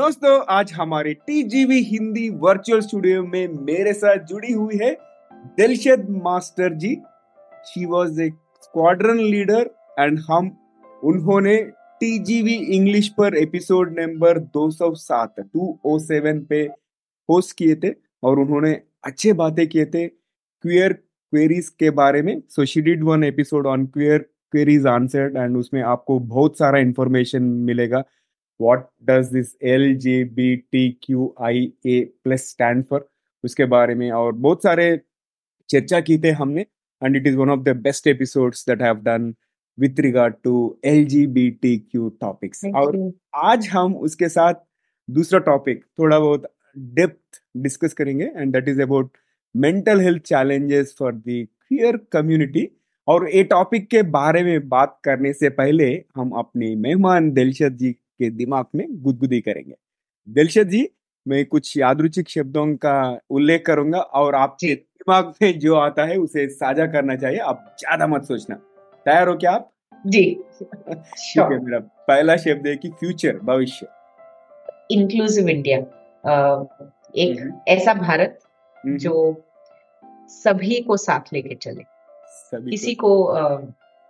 दोस्तों, आज हमारे टीजीवी हिंदी वर्चुअल स्टूडियो में मेरे साथ जुड़ी हुई है Dilshad Master ji. She was a squadron leader and हम उन्होंने टीजीवी इंग्लिश पर एपिसोड नंबर 207 207 पे होस्ट किए थे और उन्होंने अच्छे बातें किए थे क्वियर क्वेरीज के बारे में। So she did one episode on queer queries answered and उसमें आपको बहुत सारा इंफॉर्मेशन मिलेगा। What does this L G B T Q I A plus stand for उसके बारे में और बहुत सारे चर्चा की थे हमने and it is one of the best episodes that have done with regard to L G B T Q topics और आज हम उसके साथ दूसरा टॉपिक थोड़ा बहुत डेप्थ डिस्कस करेंगे and that is about mental health challenges for the queer community और ये टॉपिक के बारे में बात करने से पहले हम अपने मेहमान दिलशद जी के दिमाग में गुदगुदी करेंगे। दिलशद जी मैं कुछ यादरुचिक शब्दों का उल्लेख करूँगा और आपके दिमाग में जो आता है उसे साझा करना चाहिए आप ज़्यादा मत सोचना। तैयार हो क्या आप? जी। ठीक है मेरा पहला शब्द है कि फ्यूचर भविष्य। इंक्लूसिव इंडिया एक हम्म। ऐसा भारत हम्म, जो सभी को साथ लेके चले। सभी किसी को। अ,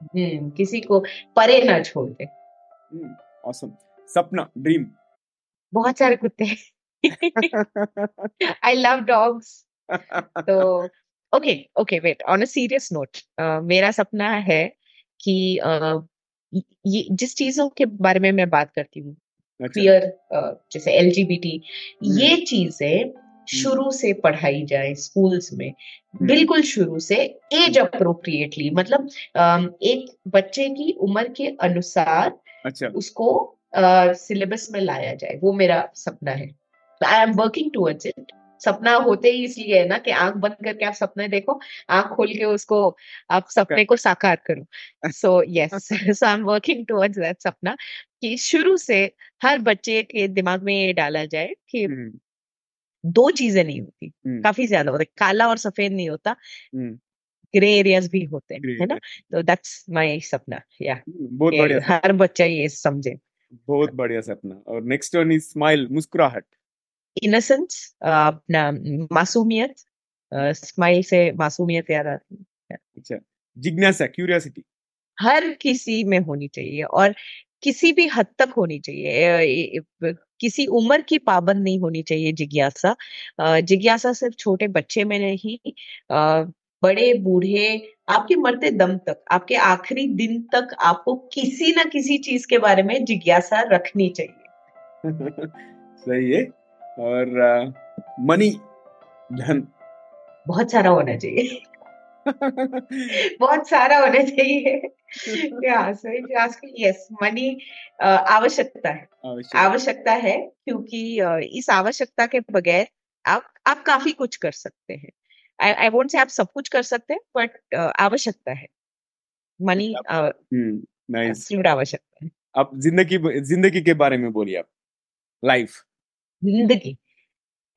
हम्म, किसी को परे ना छोड़। दे ऑसम सपना ड्रीम बहुत सारे कुत्ते आई लव डॉग्स तो okay okay wait on a serious note मेरा सपना है कि अ, ये जिस चीज़ों के बारे में मैं बात करती हूँ अच्छा। क्वियर जैसे एल हम्म। ये चीज़ें शुरू से पढ़ाई जाए स्कूल्स में बिल्कुल शुरू से एज अप्रोप्रिएटली मतलब एक बच्चे की उम्र के अनुसार अच्छा। उसको सिलेबस में लाया जाए वो मेरा सपना है। I am working towards it सपना होते ही इसलिए है ना कि आँख बंद करके आप सपने देखो आँख खोल के उसको आप सपने को साकार करो। So yes so I am working towards that सपना कि शुरू से हर बच्चे के दिमाग में ये डाला जाए कि हम्म, दो चीज़ें नहीं होती हम्म, काफ़ी ज़्यादा होता काला और सफ़ेद नहीं होता। हम्म, ग्रे एरियाज़ भी होते हैं है ना? तो दैट्स माय सपना या हर बच्चा ये समझे। बहुत बढ़िया सपना। और नेक्स्ट वन इज़ स्माइल मुस्कुराहट। इनोसेंस अपना मासूमियत स्माइल से मासूमियत याद आती है। अच्छा जिज्ञासा क्यूरियोसिटी हर किसी में होनी चाहिए और किसी भी हद तक होनी चाहिए। किसी उम्र की पाबंद नहीं होनी चाहिए जिज्ञासा। जिज्ञासा सिर्फ़ छोटे बच्चे में नहीं बड़े बूढ़े आपके मरते दम तक आपके आखिरी दिन तक आपको किसी ना किसी चीज़ के बारे में जिज्ञासा रखनी चाहिए। सही है। और मनी धन। बहुत सारा होना चाहिए। बहुत सारा होना चाहिए। यस मनी आवश्यकता है। आवश्यक। आवश्यकता है क्योंकि इस आवश्यकता के बगैर आप आप काफ़ी कुछ कर सकते हैं। आई वोट से आप सब कुछ कर सकते हैं बट uh, आवश्यकता है। अच्छा। uh, मनी हम्म, uh, आवश्यकता है। अब ज़िंदगी ज़िंदगी के बारे में बोलिए आप। लाइफ ज़िंदगी।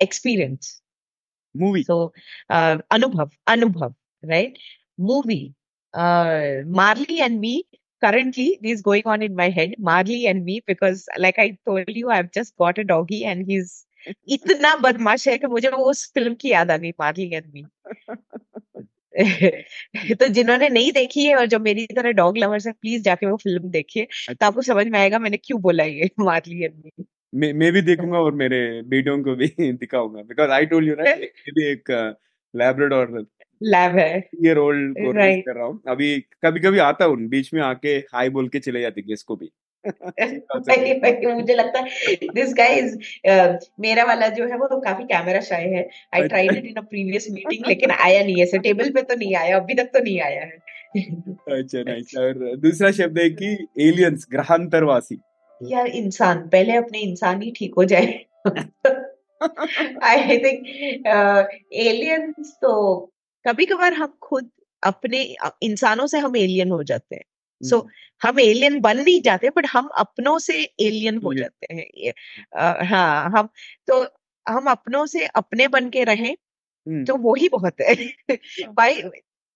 एक्सपीरियंस मूवी सो अनुभव अनुभव right movie Marley and me currently this is going on in my head marley and me because like i told you i've just got a doggy and he's इतना बदमाश है कि मुझे वो उस film की याद आ गई मार्ली एंड तो जिन्होंने नहीं देखी है और जो मेरी तरह डॉग लवर्स है प्लीज़ जाके वो फ़िल्म देखिए। अच्छा। तो आपको समझ में आएगा मैंने क्यों बोला ये मार्ली एंड मी मैं मैं भी देखूँगा और मेरे बेटों को भी दिखाऊँगा। बिकॉज़ आई टोल्ड यू ना मैं भी एक लैब्राडोर लैब है। ईयर ओल्ड को Right. कर रहा हूँ। अभी कभी कभी आता हूँ बीच में आके हाई बोल के चले जाती गेस्ट को भी। मुझे लगता है दिस गाय इज़ मेरा वाला जो है वो तो काफ़ी कैमरा शाय है। I. Tried it in a previous meeting लेकिन आया नहीं ऐसे टेबल पे तो नहीं आया अभी तक तो नहीं आया है। अच्छा नाइस और दूसरा शब्द है कि एलियंस ग्रहांतरवासी। यार इंसान पहले अपने इंसान ही ठीक हो जाए। आई थिंक एलियंस तो कभी कभार हम खुद अपने इंसानों से हम एलियन हो जाते हैं। सो हम एलियन बन नहीं जाते बट हम अपनों से एलियन हो जाते हैं ये, हाँ हम तो हम अपनों से अपने बन के रहें हम्म, तो वो ही बहुत है। भाई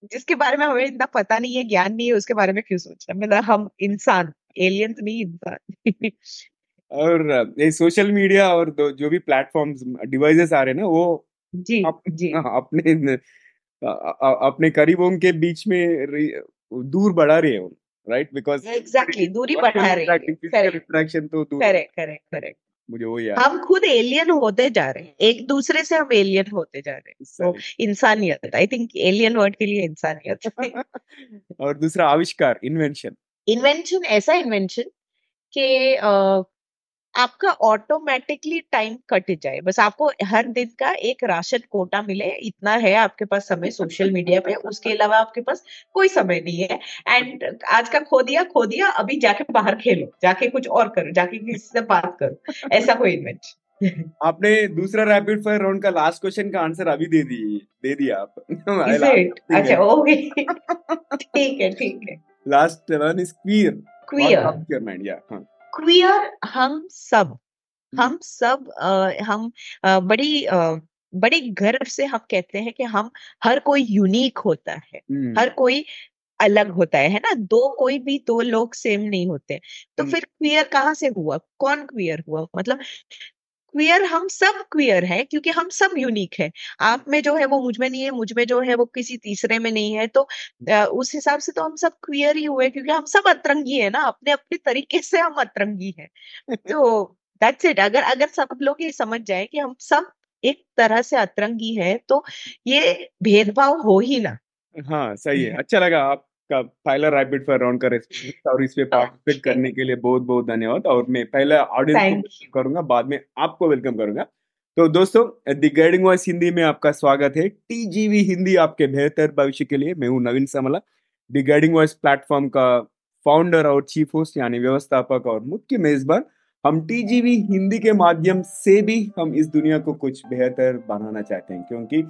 जिसके बारे में हमें इतना पता नहीं है ज्ञान नहीं है उसके बारे में क्यों सोचना मतलब हम इंसान एलियन तो नहीं इंसान। और ये सोशल मीडिया और जो भी प्लेटफॉर्म्स डिवाइसेस आ रहे हैं ना वो जी अप, जी। अपने अपने करीबों के बीच में दूर बढ़ा रहे हो राइट बिकॉज़ एग्जैक्टली दूरी बढ़ा रहे करेक्ट करेक्ट करेक्ट मुझे वो याद हम खुद एलियन होते जा रहे हैं। एक दूसरे से हम एलियन होते जा रहे हैं। इंसानियत आई थिंक एलियन वर्ड के लिए इंसानियत और दूसरा आविष्कार इन्वेंशन इन्वेंशन ऐसा इन्वेंशन कि आपका ऑटोमेटिकली टाइम कट जाए। बस आपको हर दिन का एक राशन कोटा मिले इतना है आपके पास समय सोशल मीडिया पे उसके अलावा आपके पास कोई समय नहीं है। एंड आज का खो दिया खो दिया अभी जाके बाहर खेलो जाके कुछ और करो जाके किसी से बात करो। ऐसा कोई इन्वेंट आपने दूसरा रैपिड फायर राउंड का लास्ट क्वेश्चन का आंसर अभी दे दी दे दिया आप। अच्छा ओके ठीक है ठीक है। Last one is queer queer mind या हाँ। क्वियर हम सब हम सब आ, हम आ, बड़ी आ, बड़े गर्व से हम कहते हैं कि हम हर कोई यूनिक होता है हर कोई अलग होता है है ना? दो कोई भी दो लोग सेम नहीं होते। तो फिर क्वियर कहाँ से हुआ? कौन क्वियर हुआ? मतलब क्वियर हम सब क्वियर है क्योंकि हम सब यूनिक है। आप में जो है वो मुझमें नहीं है मुझमें जो है वो किसी तीसरे में नहीं है तो उस हिसाब से तो हम सब क्वियर ही हुए क्योंकि हम सब अतरंगी है ना अपने अपने तरीके से हम अतरंगी है। तो दैट्स इट अगर अगर सब लोग ये समझ जाए कि हम सब एक तरह से अतरंगी है तो ये भेदभाव हो ही ना। हाँ सही है। अच्छा लगा आप का पहला रैपिड फायर राउंड का रेस्पॉन्स और इस पे पार्टिसिपेट करने के लिए बहुत बहुत धन्यवाद। और मैं पहला ऑडियंस को करूँगा बाद में आपको वेलकम करूँगा। तो दोस्तों दी गाइडिंग वॉइस हिंदी में आपका स्वागत है। टीजीवी हिंदी आपके बेहतर भविष्य के लिए। मैं हूँ Naveen Samla. The guiding voice platform का फाउंडर और चीफ होस्ट यानी व्यवस्थापक और मुख्य मेजबान। हम टीजीवी हिंदी के माध्यम से भी हम इस दुनिया को कुछ बेहतर बनाना चाहते हैं क्योंकि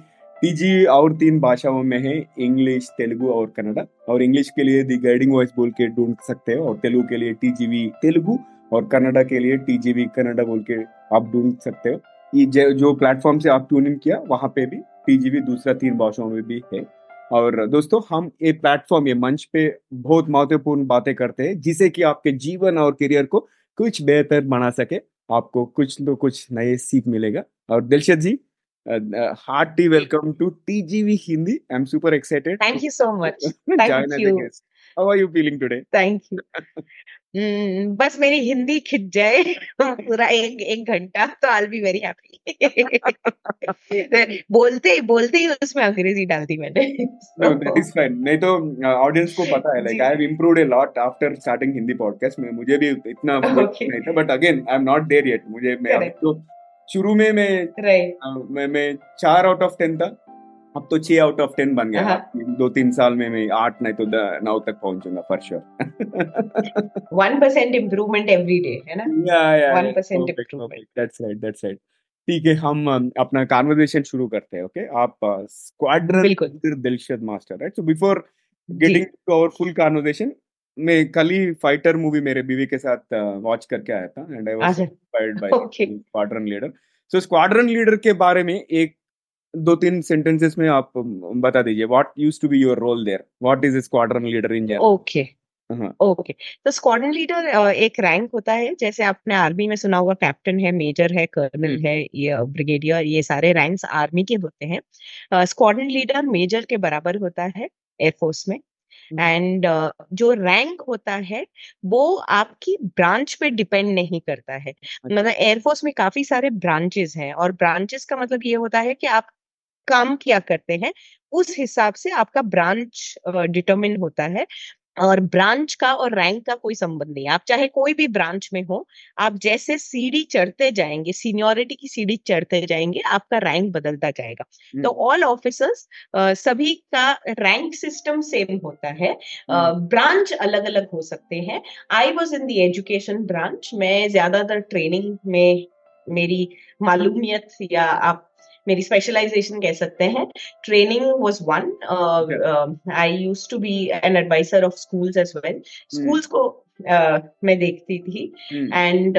पीजी और तीन भाषाओं में है इंग्लिश तेलुगु और कन्नड़ा और इंग्लिश के लिए दी गाइडिंग वॉइस बोल के ढूंढ सकते हो, और तेलुगु के लिए टीजीवी तेलुगु और कन्नड़ा के लिए टीजीवी कन्नड़ा बोल के आप ढूंढ सकते हो। ये जो प्लेटफॉर्म से आप ट्यून इन किया, वहाँ पे भी टीजीवी दूसरा तीन भाषाओं में भी है। और दोस्तों, हम ये प्लेटफॉर्म ये मंच पे बहुत महत्वपूर्ण बातें करते हैं जिसे कि आपके जीवन और करियर को कुछ बेहतर बना सके, आपको कुछ तो कुछ नए सीख मिलेगा। और दिलशद जी Uh, uh, hearty welcome to TGV Hindi. I'm super excited. Thank you so much. Thank you. How are you feeling today? Thank you. Mm, बस मेरी हिंदी खिंच जाए पूरा एक एक घंटा तो आई बी वेरी हैप्पी बोलते ही बोलते ही उसमें अंग्रेज़ी डाल दी मैंने no that is fine नहीं तो ऑडियंस को पता है like I have improved a lot after starting Hindi podcast में मुझे भी इतना okay. नहीं था but again I am not there yet मुझे मैं तो शुरू में मैं right. मैं मैं चार आउट ऑफ़ टेन था। अब तो छह आउट ऑफ़ टेन बन गया। दो तीन साल में मैं आठ नहीं तो नौ तक पहुंचूँगा for sure one percent improvement every day है ना? One percent improvement that's right that's right ठीक है हम अपना कॉन्वर्जेशन शुरू करते हैं ओके आप squadron Dilshad Master right so before getting to our full conversation मैं कल ही फाइटर मूवी मेरे बीवी के साथ वॉच करके आया था and I was inspired by squadron leader so squadron leader के बारे में एक दो तीन सेंटेंसेस में आप बता दीजिए। What used to be your role there what is squadron leader in general okay okay तो स्क्वाड्रन लीडर एक रैंक होता है। जैसे आपने आर्मी में सुना होगा कैप्टन है मेजर है कर्नल हम्म। है ये ब्रिगेडियर ये सारे रैंक्स आर्मी के होते हैं। स्क्वाड्रन लीडर मेजर के बराबर होता है एयरफोर्स में। एंड uh, जो रैंक होता है वो आपकी ब्रांच पे डिपेंड नहीं करता है। अच्छा। मतलब एयरफोर्स में काफ़ी सारे ब्रांचेस हैं और ब्रांचेस का मतलब ये होता है कि आप काम किया करते हैं उस हिसाब से आपका ब्रांच डिटरमिन uh, होता है। और ब्रांच का और रैंक का कोई संबंध नहीं आप चाहे कोई भी ब्रांच में हो आप जैसे सीढ़ी चढ़ते जाएँगे सीनियोरिटी की सीढ़ी चढ़ते जाएँगे आपका रैंक बदलता जाएगा। तो ऑल ऑफिसर्स सभी का रैंक सिस्टम सेम होता है। ब्रांच अलग अलग हो सकते हैं। I was in the education branch मैं ज़्यादातर ट्रेनिंग में मेरी मालूमियत या आप मेरी स्पेशलाइजेशन कह सकते हैं. Training was one I used to be an adviser of schools as well schools को uh, मैं देखती थी. एंड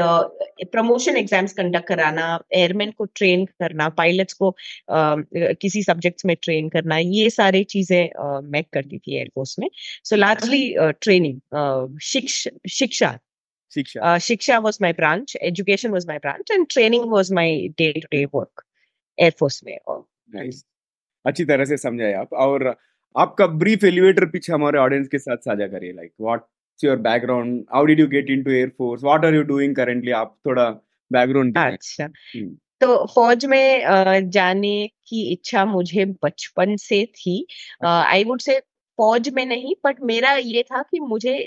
प्रमोशन एग्ज़ाम्स कंडक्ट कराना एयरमैन को ट्रेन करना पायलट्स को uh, किसी सब्जेक्ट्स में ट्रेन करना ये सारी चीज़ें uh, मैं करती थी एयरफोर्स में. सो लार्जली ट्रेनिंग शिक्षा शिक्षा. शिक्षा. Was my branch education was my branch and training was my day to day work air force में नाइस अच्छी तरह से समझाए आप। और आपका ब्रीफ एलिवेटर पिच हमारे ऑडियंस के साथ साझा करिए like what's your background how did you get into air force what are you doing currently आप थोड़ा बैकग्राउंड अच्छा। हम्म। तो फौज में जाने की इच्छा मुझे बचपन से थी। आई वुड से फौज में नहीं बट मेरा ये था कि मुझे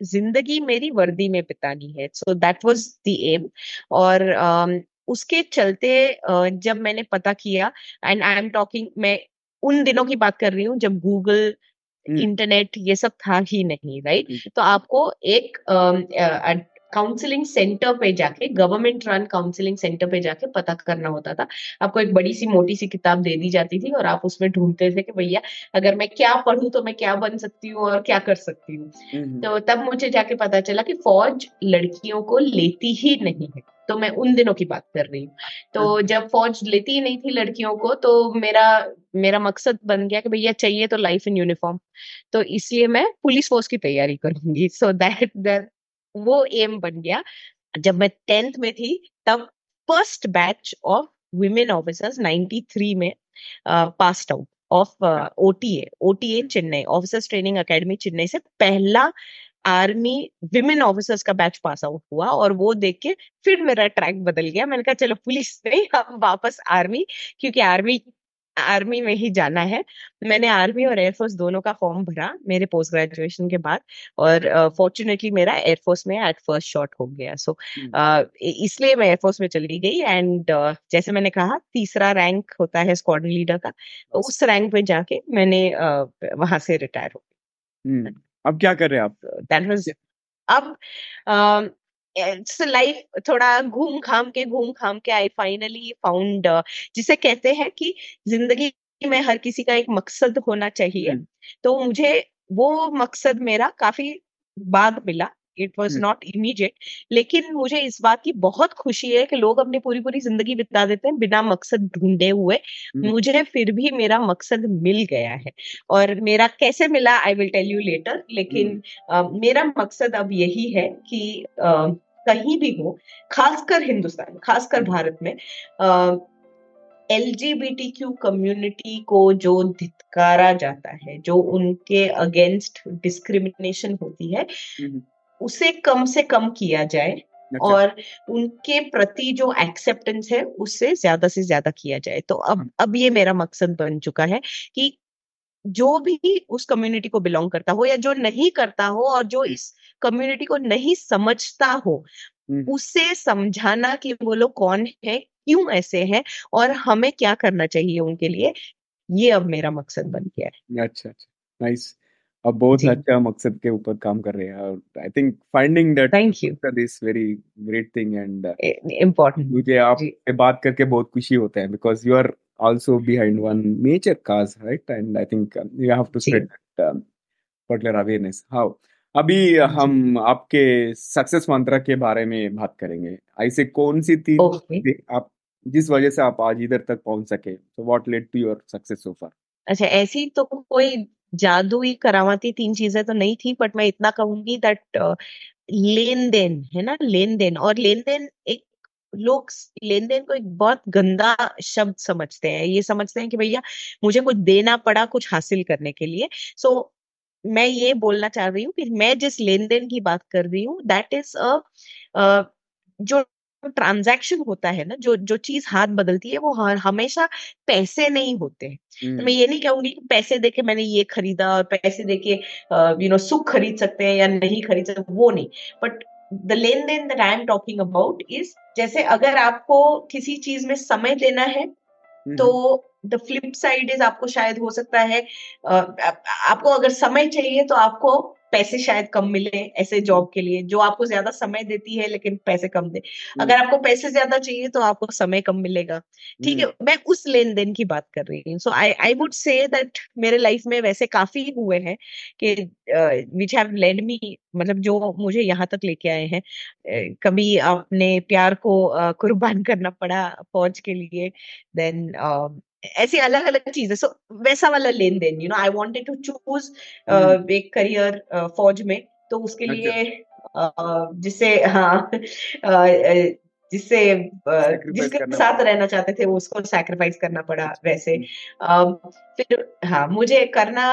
ज़िंदगी मेरी वर्दी में बितानी है। So that was the aim और उसके चलते जब मैंने पता किया एंड आई एम टॉकिंग मैं उन दिनों की बात कर रही हूँ जब गूगल इंटरनेट ये सब था ही नहीं राइट तो आपको एक काउंसलिंग सेंटर पे जाके गवर्नमेंट रन काउंसलिंग सेंटर पे जाके पता करना होता था। आपको एक बड़ी सी मोटी सी किताब दे दी जाती थी और आप उसमें ढूंढते थे कि भैया अगर मैं क्या पढ़ूं तो मैं क्या बन सकती हूँ और क्या कर सकती हूँ। तो तब मुझे जाके पता चला कि फौज लड़कियों को लेती ही नहीं है। तो मैं उन दिनों की बात कर रही हूँ। तो जब फौज लेती ही नहीं थी लड़कियों को तो मेरा मेरा मकसद बन गया कि भैया चाहिए तो लाइफ इन यूनिफॉर्म तो इसलिए मैं पुलिस फोर्स की तैयारी करूँगी। सो दैट दैट वो एम बन गया। जब मैं टेंथ में थी तब first batch of women officers 93 में pass out of OTA OTA Chennai officers training academy Chennai से पहला आर्मी विमेन ऑफिसर्स का बैच पास आउट हुआ और वो देख के फिर मेरा ट्रैक बदल गया। मैंने कहा चलो पुलिस नहीं हम वापस आर्मी क्योंकि आर्मी आर्मी में ही जाना है। मैंने आर्मी और एयरफोर्स दोनों का फॉर्म भरा मेरे पोस्ट ग्रेजुएशन के बाद और फॉर्चुनेटली uh, मेरा एयरफोर्स में एट फ़र्स्ट शॉट हो गया। सो so, uh, इसलिए मैं एयरफोर्स में चली गई एंड uh, जैसे मैंने कहा तीसरा रैंक होता है स्क्वाड्रन लीडर का उस रैंक में जाके मैंने uh, वहाँ से रिटायर हो गई। अब क्या कर रहे हैं आप? दैट वाज अब इट्स लाइफ थोड़ा घूम घाम के घूम घाम के आई फाइनली फाउंड जिसे कहते हैं कि ज़िंदगी में हर किसी का एक मकसद होना चाहिए। तो मुझे वो मकसद मेरा काफ़ी बाद मिला। इट वॉज़ नॉट इमीडिएट लेकिन मुझे इस बात की बहुत खुशी है कि लोग अपनी पूरी पूरी ज़िंदगी बिता देते हैं बिना मकसद ढूंढे हुए। मुझे फिर भी मेरा मकसद मिल गया है। और मेरा कैसे मिला I will tell you later लेकिन uh, मेरा मकसद अब यही है कि uh, कहीं भी हो खासकर हिंदुस्तान खासकर भारत में एल क्यू कम्युनिटी को जो धितकारा जाता है जो उनके अगेंस्ट डिस्क्रिमिनेशन होती है उसे कम से कम किया जाए अच्छा। और उनके प्रति जो एक्सेप्टेंस है उससे ज़्यादा से ज़्यादा किया जाए। तो अब। अब ये मेरा मकसद बन चुका है कि जो भी उस कम्युनिटी को बिलोंग करता हो या जो नहीं करता हो और जो इस कम्युनिटी को नहीं समझता हो उसे समझाना कि वो लोग कौन है क्यों ऐसे हैं और हमें क्या करना चाहिए उनके लिए ये अब मेरा मकसद बन गया है। अच्छा अच्छा। नाइस अब बहुत अच्छा मकसद के ऊपर काम कर रहे हैं I think finding that thank you this very great thing and important मुझे आप से बात करके बहुत खुशी होता है because you are also behind one major cause, right? And I think um, you have to spread that um, particular awareness. How? अभी हम आपके सक्सेस मंत्र के बारे में बात करेंगे। ऐसे कौन सी थी okay. आप जिस वजह से आप आज इधर तक पहुँच सके? तो what led to your success so far अच्छा ऐसी तो कोई जादुई करामाती तीन चीज़ें तो नहीं थी बट मैं इतना कहूँगी दैट लेन देन है ना? लेन देन और लेन देन एक लोग लेन देन को एक बहुत गंदा शब्द समझते हैं। ये समझते हैं कि भैया मुझे कुछ देना पड़ा कुछ हासिल करने के लिए। सो so, मैं ये बोलना चाह रही हूँ कि मैं जिस लेन देन की बात कर रही हूँ दैट इज़ अ जो ट्रांजैक्शन होता है ना जो जो चीज़ हाथ बदलती है वो हमेशा पैसे नहीं होते हैं। तो मैं ये नहीं कहूँगी कि पैसे देके मैंने ये खरीदा और पैसे देके यू नो सुख खरीद सकते हैं या नहीं खरीद सकते वो नहीं। But the lane then that I am talking about is जैसे अगर आपको किसी चीज़ में समय देना है तो द फ्लिप साइड इज़ आपको शायद हो सकता है आपको अगर समय चाहिए तो आपको पैसे शायद कम मिले ऐसे जॉब के लिए जो आपको ज़्यादा समय देती है लेकिन पैसे कम दे हम्म। अगर आपको पैसे ज़्यादा चाहिए तो आपको समय कम मिलेगा ठीक है हम्म। मैं उस लेन देन की बात कर रही हूँ so I I would say that मेरे लाइफ में वैसे काफ़ी हुए हैं कि विच हैव लेड मी मतलब जो मुझे यहाँ तक लेके आए हैं कभी अपने प्यार को कुर्बान करना पड़ा फौज के लिए देन ऐसी अलग अलग चीज़ें। सो वैसा वाला लेन then you know I wanted to choose एक करियर फौज में तो उसके अच्छा। लिए जिससे हाँ जिससे जिसके साथ रहना चाहते थे उसको सैक्रिफाइस करना पड़ा वैसे। हम्म। फिर हाँ मुझे करना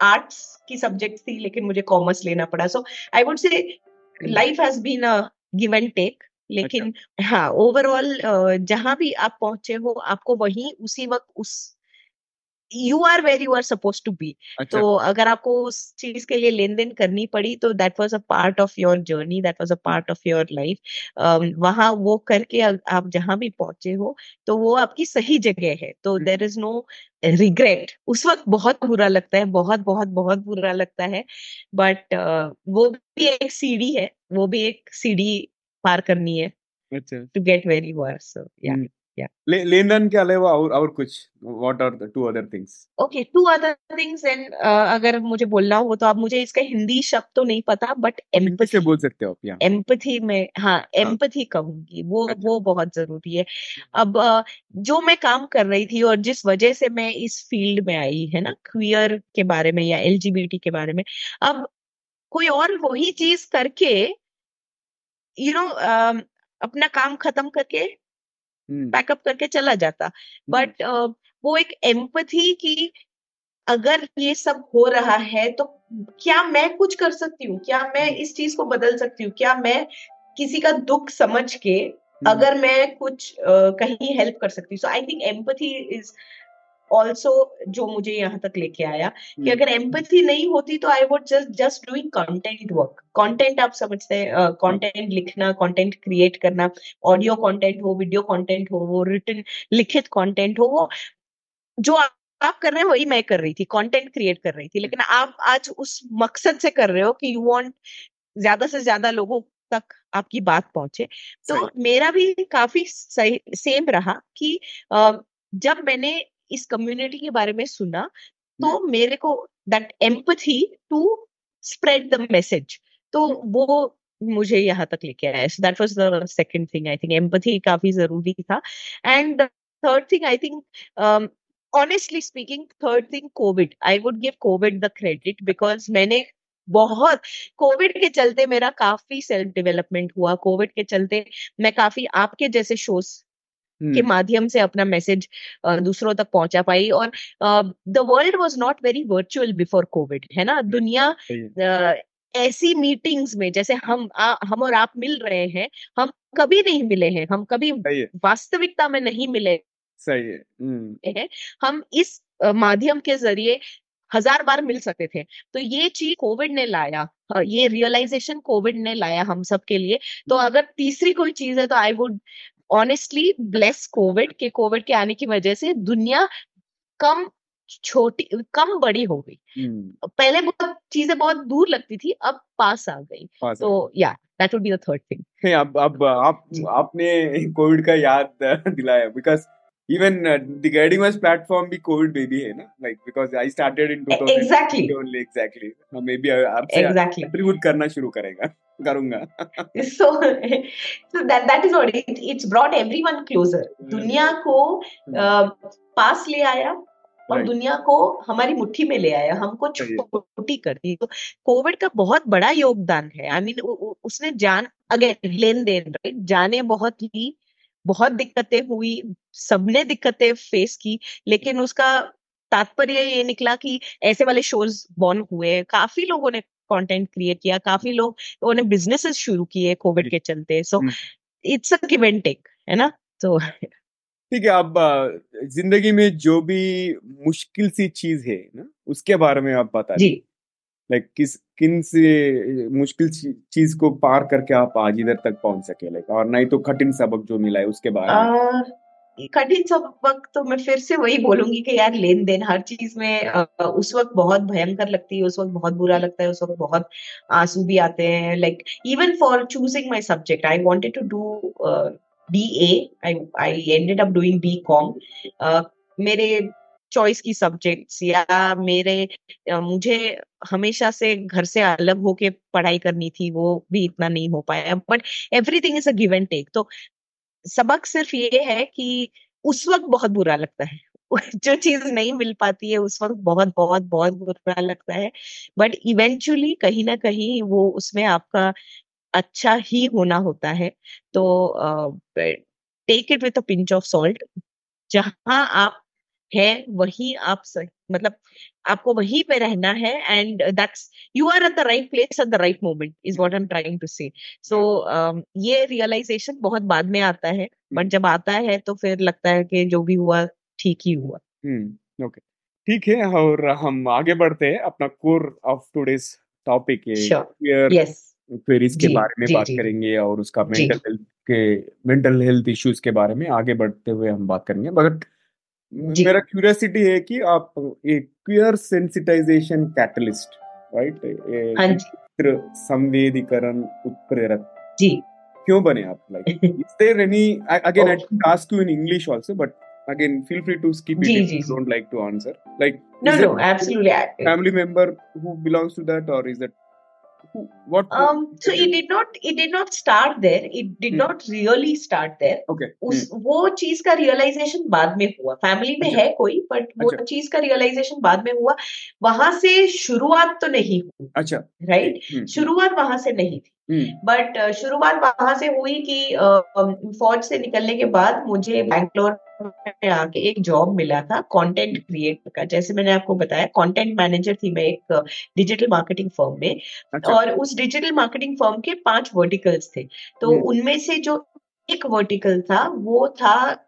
आर्ट्स की सब्जेक्ट थी लेकिन मुझे कॉमर्स लेना पड़ा। So I would say life has been a give and take लेकिन अच्छा। हाँ ओवरऑल जहाँ भी आप पहुँचे हो आपको वही उसी वक्त उस you are where you are suppose to be तो अगर आपको उस चीज़ के लिए लेन देन करनी पड़ी तो that was a part of your journey that was a part of your life वहाँ वो करके आप जहाँ भी पहुँचे हो तो वो आपकी सही जगह है। तो देर इज़ नो रिग्रेट उस वक्त बहुत बुरा लगता है बहुत बहुत बहुत बुरा लगता है। बट uh, वो भी एक सीढ़ी है वो भी एक सीढ़ी पार करनी है टू गेट वेरी वर्स या लेन देन के अलावा और और कुछ? What are the two other things okay two other things and अगर मुझे बोलना हो तो आप मुझे इसका हिंदी शब्द तो नहीं पता बट एम्पथी बोल सकते हो आप? यहाँ एम्पथी में हाँ एम्पथी हाँ। कहूँगी वो अच्छा। वो बहुत ज़रूरी है। अब uh, जो मैं काम कर रही थी और जिस वजह से मैं इस फ़ील्ड में आई है ना क्वियर के बारे में या एलजीबीटी के बारे में अब कोई और वही चीज़ करके यू नो uh, अपना काम खत्म करके बैकअप हम्म। करके चला जाता। बट uh, वो एक एम्पथी की अगर ये सब हो रहा है तो क्या मैं कुछ कर सकती हूँ? क्या मैं। इस चीज़ को बदल सकती हूँ? क्या मैं किसी का दुख समझ के अगर मैं कुछ uh, कहीं हेल्प कर सकती हूँ? So I think empathy is also जो मुझे यहाँ तक लेके आया कि हम्म। अगर एम्पथी नहीं होती तो I would just just doing content work content आप समझते हैं कंटेंट लिखना कंटेंट क्रिएट करना ऑडियो कंटेंट हो वीडियो कंटेंट हो वो रिटर्न लिखित कंटेंट हो वो जो आप कर रहे हैं वही मैं कर रही थी कंटेंट क्रिएट कर रही थी। लेकिन आप आज उस मकसद से कर रहे हो कि यू वांट ज़्यादा से ज़्यादा लोगों तक आपकी बात पहुँचे। तो मेरा भी काफ़ी सही सेम रहा कि जब मैंने इस कम्युनिटी के बारे में सुना तो हम्म। मेरे को that empathy to spread the message तो हम्म। वो मुझे यहाँ तक लेके आया। So that was the second thing I think empathy काफ़ी ज़रूरी था। And third thing I think honestly speaking third thing COVID I would give COVID the credit because मैंने बहुत कोविड के चलते मेरा काफ़ी सेल्फ डेवलपमेंट हुआ। कोविड के चलते मैं काफ़ी आपके जैसे शोज़ के माध्यम से अपना मैसेज दूसरों तक पहुँचा पाई और the world was not very virtual before COVID है ना? दुनिया ऐसी मीटिंग्स में जैसे हम आ, हम और आप मिल रहे हैं हम कभी नहीं मिले हैं हम कभी वास्तविकता में नहीं मिले सही है है हम इस माध्यम के ज़रिए हज़ार बार मिल सकते थे। तो ये चीज़ कोविड ने लाया ये रियलाइजेशन कोविड ने लाया हम सब के लिए। तो अगर तीसरी कोई चीज़ है तो I would honestly bless COVID के कोविड के आने की वजह से दुनिया कम छोटी कम बड़ी हो गई। hmm. पहले बहुत चीज़ें बहुत दूर लगती थी अब पास आ गई। तो या that would be the third thing अब अब आप आपने कोविड का याद दिलाया because even uh, the guiding was platform भी covid baby है ना like because I started in 2000 exactly only exactly हाँ मे बी आपसे exactly contribute करना शुरू करेगा करूँगा so so that that is what it, it's brought everyone closer दुनिया को uh, पास ले आया और right. दुनिया को हमारी मुट्ठी में ले आया हमको छोटी कर दी तो कोविड का बहुत बड़ा योगदान है आई I मीन mean, उसने जान अगेन लेन देन राइट जाने बहुत ही बहुत दिक्कतें हुई सबने दिक्कतें फेस की लेकिन उसका तात्पर्य ये निकला कि ऐसे वाले शोज़ बॉर्न हुए काफ़ी लोगों ने कंटेंट क्रिएट किया काफ़ी लोगों ने बिजनेसेस शुरू किए कोविड के चलते। So it's a give and take है ना? तो ठीक है अब ज़िंदगी में जो भी मुश्किल सी चीज़ है ना उसके बारे में आप बता जी। लाइक किस, किन से, मुश्किल चीज़ को पार करके आप आज इधर तक पहुँच सके लाइक और नहीं तो कठिन सबक जो मिला है उसके बारे में। कठिन सबक तो मैं फिर से वही बोलूँगी कि यार लेन देन हर चीज़ में उस वक्त बहुत भयंकर लगती है, उस वक्त बहुत बुरा लगता है, उस वक्त बहुत आँसू भी आते हैं। Like even for choosing my subject I wanted to do B A I ended up doing B com मेरे चॉइस की सब्जेक्ट्स या मेरे मुझे हमेशा से घर से अलग होके पढ़ाई करनी थी, वो भी इतना नहीं हो पाया but everything is a give and take तो सबक सिर्फ़ ये है कि उस वक्त बहुत बुरा लगता है। जो चीज़ नहीं मिल पाती है, उस वक्त बहुत बहुत बहुत बुरा लगता है बट इवेंचुअली कहीं ना कहीं वो उसमें आपका अच्छा ही होना होता है। तो take it with a pinch of salt जहाँ आप है वही आप सही मतलब आपको वहीं पे रहना है and that's you are at the right place at the right moment is what I am trying to say so ये रियलाइजेशन बहुत बाद में आता है बट जब आता है तो फिर लगता है कि जो भी हुआ ठीक ही हुआ। हम्म ओके ठीक है और हम आगे बढ़ते हैं अपना कोर ऑफ़ टुडेस टॉपिक. फिर इसके बारे में जी, बात जी, करेंगे और उसका मेंटल हेल्थ के मेंटल हेल्थ इश्यूज़ के बारे में आगे बढ़ते हुए हम बात करेंगे बट मेरा क्यूरियोसिटी है कि आप एक क्वियर सेंसिटाइजेशन कैटलिस्ट राइट चित्र संवेदीकरण उत्प्रेरक जी क्यों बने आप like is there any again I ask you in English also but again feel free to skip it जी, if you don't like to answer like no no absolutely family member who belongs to that or is that what um so it did not it did not start there it did hmm. not really start there okay उस hmm. वो चीज़ का realisation बाद में हुआ family में है कोई but वो चीज़ का रियलाइजेशन बाद में हुआ वहाँ से शुरुआत तो नहीं हुई अच्छा राइट right? शुरुआत वहाँ से नहीं थी बट uh, शुरुआत वहाँ से हुई कि फौज से निकलने के बाद मुझे बैंगलोर में आके एक जॉब मिला था कंटेंट क्रिएटर का। जैसे मैंने आपको बताया कंटेंट मैनेजर थी मैं एक डिजिटल मार्केटिंग फर्म में। अच्छा। और उस डिजिटल मार्केटिंग फर्म के पाँच वर्टिकल्स थे। तो उनमें से जो एक वर्टिकल था वो था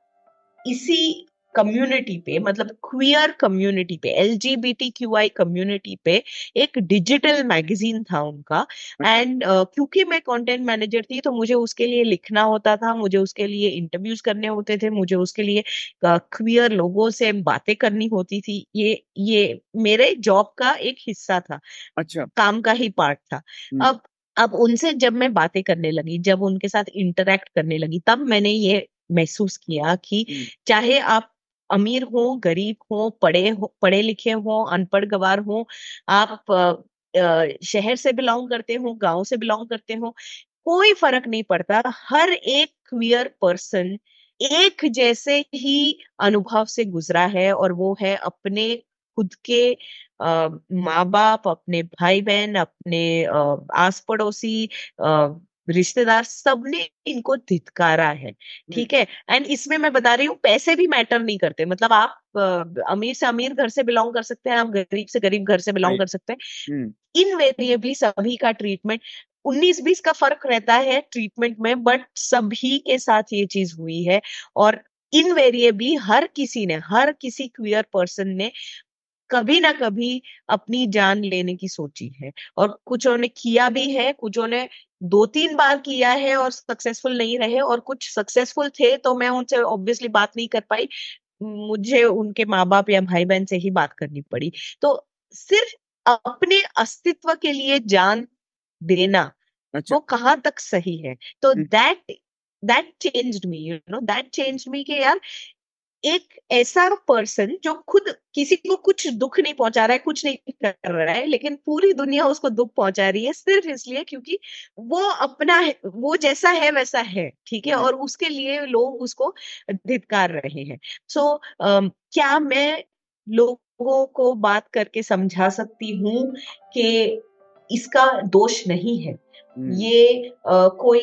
इसी कम्युनिटी पे मतलब क्वियर कम्युनिटी पे L G B T Q I community पे एक डिजिटल मैगजीन था उनका। एंड uh, क्योंकि मैं कंटेंट मैनेजर थी तो मुझे उसके लिए लिखना होता था मुझे उसके लिए इंटरव्यूज़ करने होते थे मुझे उसके लिए क्वियर uh, लोगों से बातें करनी होती थी। ये ये मेरे जॉब का एक हिस्सा था। अच्छा। काम का ही पार्ट था। अब अब उनसे जब मैं बातें करने लगी जब उनके साथ इंटरेक्ट करने लगी तब मैंने ये महसूस किया कि चाहे आप अमीर हो, गरीब हो, पढ़े हो, पढ़े लिखे हो, अनपढ़ गवार हो, आप शहर से बिलोंग करते हो, गाँव से बिलोंग करते हो, कोई फ़र्क नहीं पड़ता। हर एक क्वियर पर्सन एक जैसे ही अनुभव से गुजरा है और वो है अपने खुद के माँ बाप अपने भाई बहन अपने आस पड़ोसी रिश्तेदार सबने इनको धितकारा है ठीक है? एंड इसमें मैं बता रही हूँ पैसे भी मैटर नहीं करते। मतलब आप अमीर से अमीर घर से बिलोंग कर सकते हैं आप गरीब से गरीब घर से बिलोंग कर सकते हैं। इनवेरिएबली सभी का ट्रीटमेंट उन्नीस बीस का फ़र्क रहता है ट्रीटमेंट में बट सभी के साथ ये चीज़ हुई है। और इनवेरिएबली हर किसी ने हर किसी क्वियर पर्सन ने कभी ना कभी अपनी जान लेने की सोची है। और कुछ ने किया भी है कुछों ने दो तीन बार किया है और सक्सेसफुल नहीं रहे और कुछ सक्सेसफुल थे तो मैं उनसे ऑब्वियसली बात नहीं कर पाई। मुझे उनके माँ बाप या भाई बहन से ही बात करनी पड़ी। तो सिर्फ़ अपने अस्तित्व के लिए जान देना अच्छा। वो कहाँ तक सही है? तो that that changed me you know that changed me कि यार एक ऐसा पर्सन जो खुद किसी को कुछ दुख नहीं पहुँचा रहा है कुछ नहीं कर रहा है लेकिन पूरी दुनिया उसको दुख पहुँचा रही है सिर्फ़ इसलिए क्योंकि वो अपना है वो जैसा है वैसा है ठीक है? और उसके लिए लोग उसको धिक्कार रहे हैं। सो so, क्या मैं लोगों को बात करके समझा सकती हूँ कि इसका दोष नहीं है? हम्म। ये आ, कोई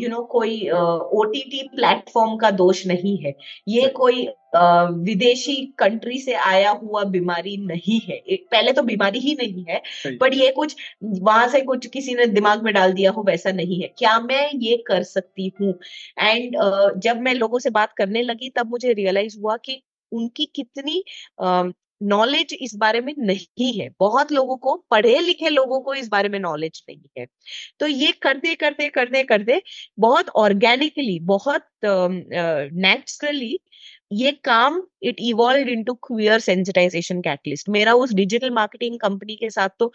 यू नो कोई ओटीटी प्लेटफॉर्म का दोष नहीं है। ये कोई आ, विदेशी कंट्री से आया हुआ बीमारी नहीं है। पहले तो बीमारी ही नहीं है बट ये कुछ वहाँ से कुछ किसी ने दिमाग में डाल दिया हो वैसा नहीं है। क्या मैं ये कर सकती हूँ? एंड जब मैं लोगों से बात करने लगी तब मुझे रियलाइज़ हुआ कि उनकी कितनी नॉलेज इस बारे में नहीं है। बहुत लोगों को पढ़े लिखे लोगों को इस बारे में नॉलेज नहीं है। तो ये करते करते करते करते बहुत ऑर्गेनिकली बहुत नेचुरली uh, ये काम it evolve into queer sensitisation catalyst मेरा उस डिजिटल मार्केटिंग कंपनी के साथ तो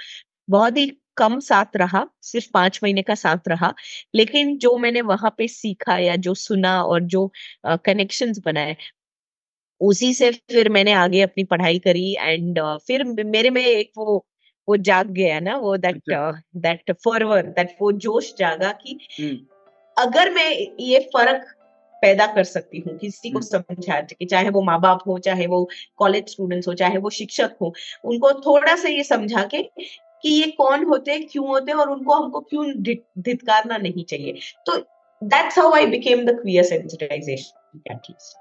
बहुत ही कम साथ रहा सिर्फ़ पाँच महीने का साथ रहा लेकिन जो मैंने वहाँ पे सीखा या जो सुना और जो कनेक्शंस uh, बनाए उसी से फिर मैंने आगे अपनी पढ़ाई करी एंड uh, फिर मेरे में एक वो वो जाग गया ना वो दैट दैट फॉरवर दैट वो जोश जागा कि अगर मैं ये फ़र्क पैदा कर सकती हूँ किसी को समझा कि चाहे वो माँ बाप हो चाहे वो कॉलेज स्टूडेंट्स हो चाहे वो शिक्षक हो उनको थोड़ा सा ये समझा के कि ये कौन होते हैं क्यों होते हैं और उनको हमको क्यों धितकारना नहीं चाहिए। तो that's how I became the queer sensitisation catalyst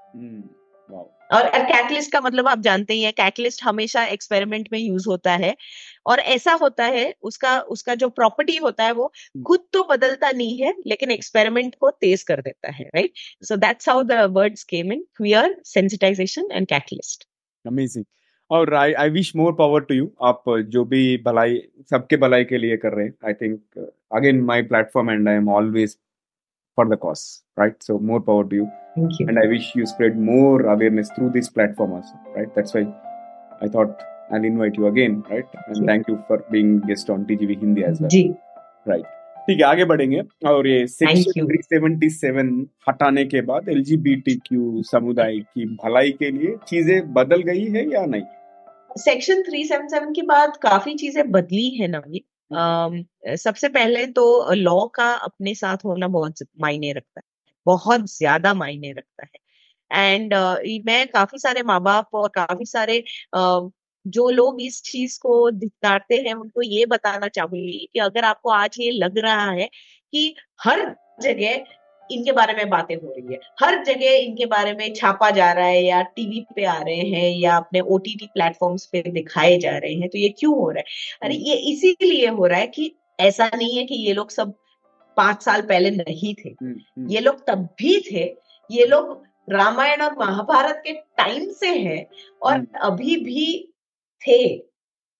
और कैटलिस्ट का मतलब आप जानते ही हैं कैटलिस्ट हमेशा एक्सपेरिमेंट में यूज़ होता है। और ऐसा होता है उसका उसका जो प्रॉपर्टी होता है वो हम्म। खुद तो बदलता नहीं है लेकिन एक्सपेरिमेंट को तेज कर देता है right so that's how the words came in queer sensitisation and catalyst amazing और I I wish more power to you आप जो भी भलाई सबके भलाई के लिए कर रहे हैं I think again my platform and I am always for the cause, right? So more power to you. Thank you. And I wish you spread more awareness through this platform also, right? That's why I thought I'll invite you again, right? And thank, thank you for being guest on TGV Hindi as well. जी. Right. ठीक है आगे बढ़ेंगे और ये section 377 हटाने के बाद एल समुदाय की भलाई के लिए चीज़ें बदल गई है या नहीं सेक्शन 377 के बाद काफ़ी चीज़ें बदली है सबसे पहले तो लॉ का अपने साथ होना बहुत मायने रखता है बहुत ज़्यादा मायने रखता है। एंड uh, मैं काफ़ी सारे माँ बाप और काफ़ी सारे uh, जो लोग इस चीज़ को दिखाते हैं उनको ये बताना चाहूँगी कि अगर आपको आज ये लग रहा है कि हर जगह इनके बारे में बातें हो रही है। हर जगह इनके बारे में छापा जा रहा है या टीवी पे आ रहे हैं या अपने ओटीटी प्लेटफॉर्म्स पे दिखाए जा रहे हैं तो ये क्यों हो रहा है? अरे ये इसीलिए हो रहा है कि ऐसा नहीं है कि ये लोग सब पाँच साल पहले नहीं थे। हम्म, हम्म। ये लोग तब भी थे। ये लोग रामायण और महाभारत के टाइम से हैं और हम्म। अभी भी थे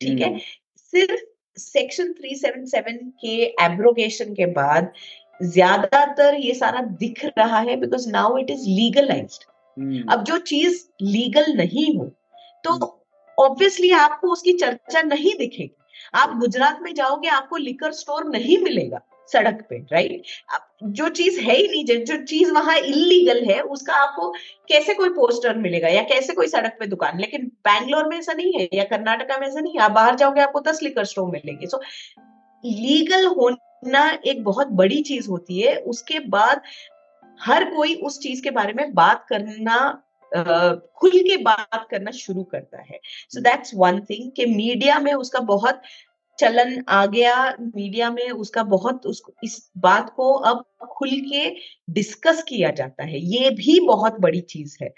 ठीक है? सिर्फ़ सेक्शन 377 के एब्रोगेशन के बाद ज़्यादातर ये सारा दिख रहा है because now it is legalise अब जो चीज़ लीगल नहीं हो तो ऑब्वियसली hmm. आपको उसकी चर्चा नहीं दिखेगी। आप गुजरात में जाओगे आपको लिकर स्टोर नहीं मिलेगा सड़क पे राइट जो चीज़ है ही नहीं जो चीज़ वहाँ इलीगल है उसका आपको कैसे कोई पोस्टर मिलेगा या कैसे कोई सड़क पे दुकान? लेकिन बैंगलोर में ऐसा नहीं है या कर्नाटका में ऐसा नहीं है। आप बाहर जाओगे आपको दस लिकर स्टोर मिलेंगे। सो लीगल होने ना एक बहुत बड़ी चीज़ होती है, उसके बाद हर कोई उस चीज़ के बारे में बात करना खुल के बात करना शुरू करता है। सो दैट्स वन थिंग कि मीडिया में उसका बहुत चलन आ गया मीडिया में, उसका बहुत उसको इस बात को अब खुल के डिस्कस किया जाता है। ये भी बहुत बड़ी चीज़ है।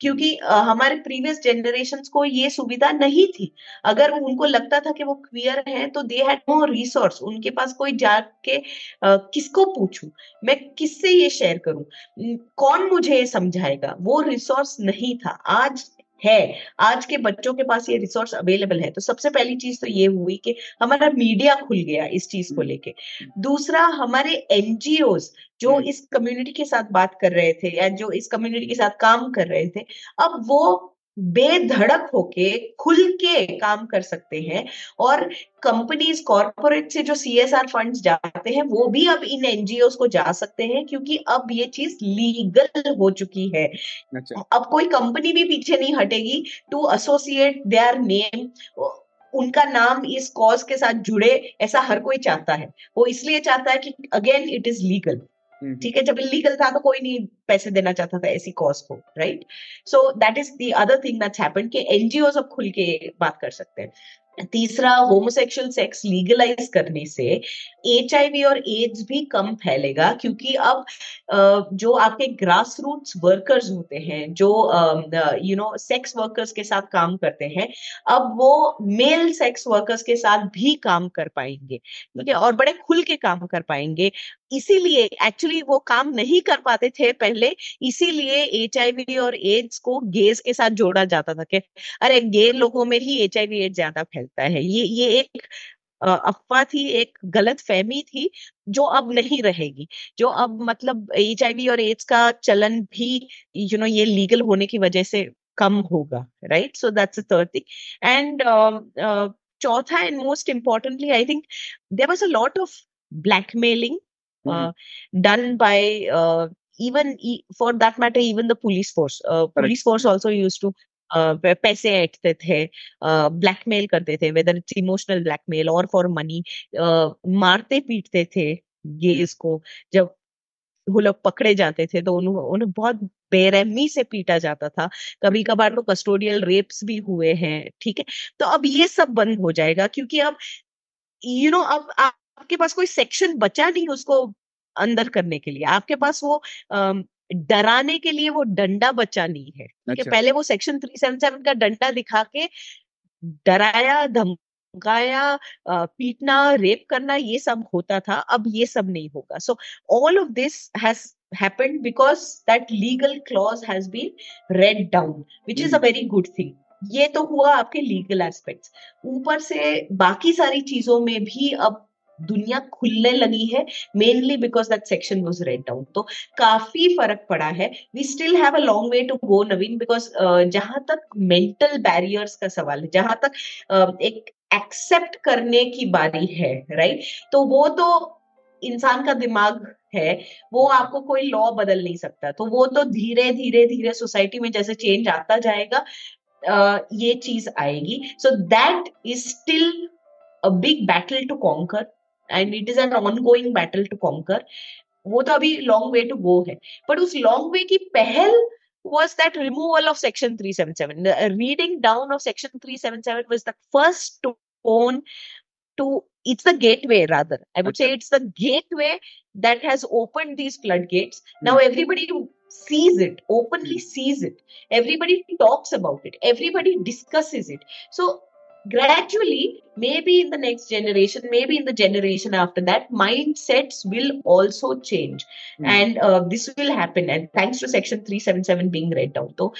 क्योंकि हमारे प्रीवियस जनरेशन को ये सुविधा नहीं थी। अगर उनको लगता था कि वो क्वियर है तो दे हैड नो रिसोर्स उनके पास कोई जाके किसको पूछूँ? मैं किससे ये शेयर करूँ? कौन मुझे ये समझाएगा? वो रिसोर्स नहीं था। आज है। आज के बच्चों के पास ये रिसोर्स अवेलेबल है। तो सबसे पहली चीज़ तो ये हुई कि हमारा मीडिया खुल गया इस चीज़ को लेके। दूसरा हमारे एनजीओ जो हम्म। इस कम्युनिटी के साथ बात कर रहे थे या जो इस कम्युनिटी के साथ काम कर रहे थे अब वो बेधड़क होके खुल के काम कर सकते हैं और कंपनीज़ कॉरपोरेट से जो सी एस आर फंड जाते हैं वो भी अब इन एनजीओ को जा सकते हैं क्योंकि अब ये चीज़ लीगल हो चुकी है। अच्छा। अब कोई कंपनी भी पीछे नहीं हटेगी। टू एसोसिएट देयर नेम उनका नाम इस कॉज के साथ जुड़े ऐसा हर कोई चाहता है। वो इसलिए चाहता है कि अगेन इट इज़ लीगल ठीक है जब इलीगल था तो कोई नहीं पैसे देना चाहता था ऐसी कॉज को right so that is the other thing that's happened कि एनजीओ अब खुल के बात कर सकते हैं। तीसरा होमोसेक्सुअल सेक्स लीगलाइज करने से एचआईवी और एड्स भी कम फैलेगा क्योंकि अब जो आपके ग्रास रूट्स वर्कर्स होते हैं, जो यू नो सेक्स वर्कर्स के साथ काम करते हैं, अब वो मेल सेक्स वर्कर्स के साथ भी काम कर पाएँगे, ठीक है? और बड़े खुल के काम कर पाएँगे। इसीलिए एक्चुअली वो काम नहीं कर पाते थे पहले, इसीलिए एचआईवी और एड्स को गेज के साथ जोड़ा जाता था कि, अरे गे लोगों में ही एच एड्स ज़्यादा फैलता है। ये ये एक अफवाह थी एक गलत फहमी थी जो अब नहीं रहेगी। जो अब मतलब एच और एड्स का चलन भी यू you नो know, ये लीगल होने की वजह से कम होगा right so that's third thing and चौथा and most importantly I think there was a lot of blackmailing done by even for that matter even the police force uh, police force also used to पैसे ऐंठते थे blackmail करते थे whether it's emotional blackmail और for money मारते पीटते थे ये इसको। जब वो लोग पकड़े जाते थे तो उन्हें उन्हें बहुत बेरहमी से पीटा जाता था। कभी कभार तो कस्टोडियल रेप्स भी हुए हैं ठीक है? तो अब ये सब बंद हो जाएगा क्योंकि अब यू नो अब आपके पास कोई सेक्शन बचा नहीं उसको अंदर करने के लिए। आपके पास वो डराने के लिए वो डंडा बचा नहीं है। अच्छा। पहले वो सेक्शन थ्री सेवन सेवन का डंडा दिखा के डराया धमकाया पीटना रेप करना ये सब होता था अब ये सब नहीं होगा। So all of this has happened because that legal clause has been read down which is a hmm very good thing. ये तो हुआ आपके लीगल एस्पेक्ट्स ऊपर से बाकी सारी चीज़ों में भी अब दुनिया खुलने लगी है mainly because that section was read down तो काफ़ी फ़र्क पड़ा है। We still have a long way to go Naveen because जहाँ तक मेंटल बैरियर्स का सवाल है जहाँ तक uh, एक एक्सेप्ट करने की बारी है राइट right? तो वो तो इंसान का दिमाग है वो आपको कोई लॉ बदल नहीं सकता। तो वो तो धीरे धीरे धीरे सोसाइटी में जैसे चेंज आता जाएगा uh, ये चीज़ आएगी। So that is still a big battle to conquer and it is an ongoing battle to conquer वो तो अभी लॉन्ग वे टू गो है बट उस लॉन्ग वे की पहल was that removal of section 377 the uh, reading down of section 377 was the first stone to it's the gateway rather i would say अच्छा it's the gateway that has opened these floodgates now hmm everybody sees it openly hmm sees it everybody talks about it everybody discusses it so gradually maybe in the next generation maybe in the generation after that mindsets will also change hmm and uh, this will happen and thanks to section 377 being read down तो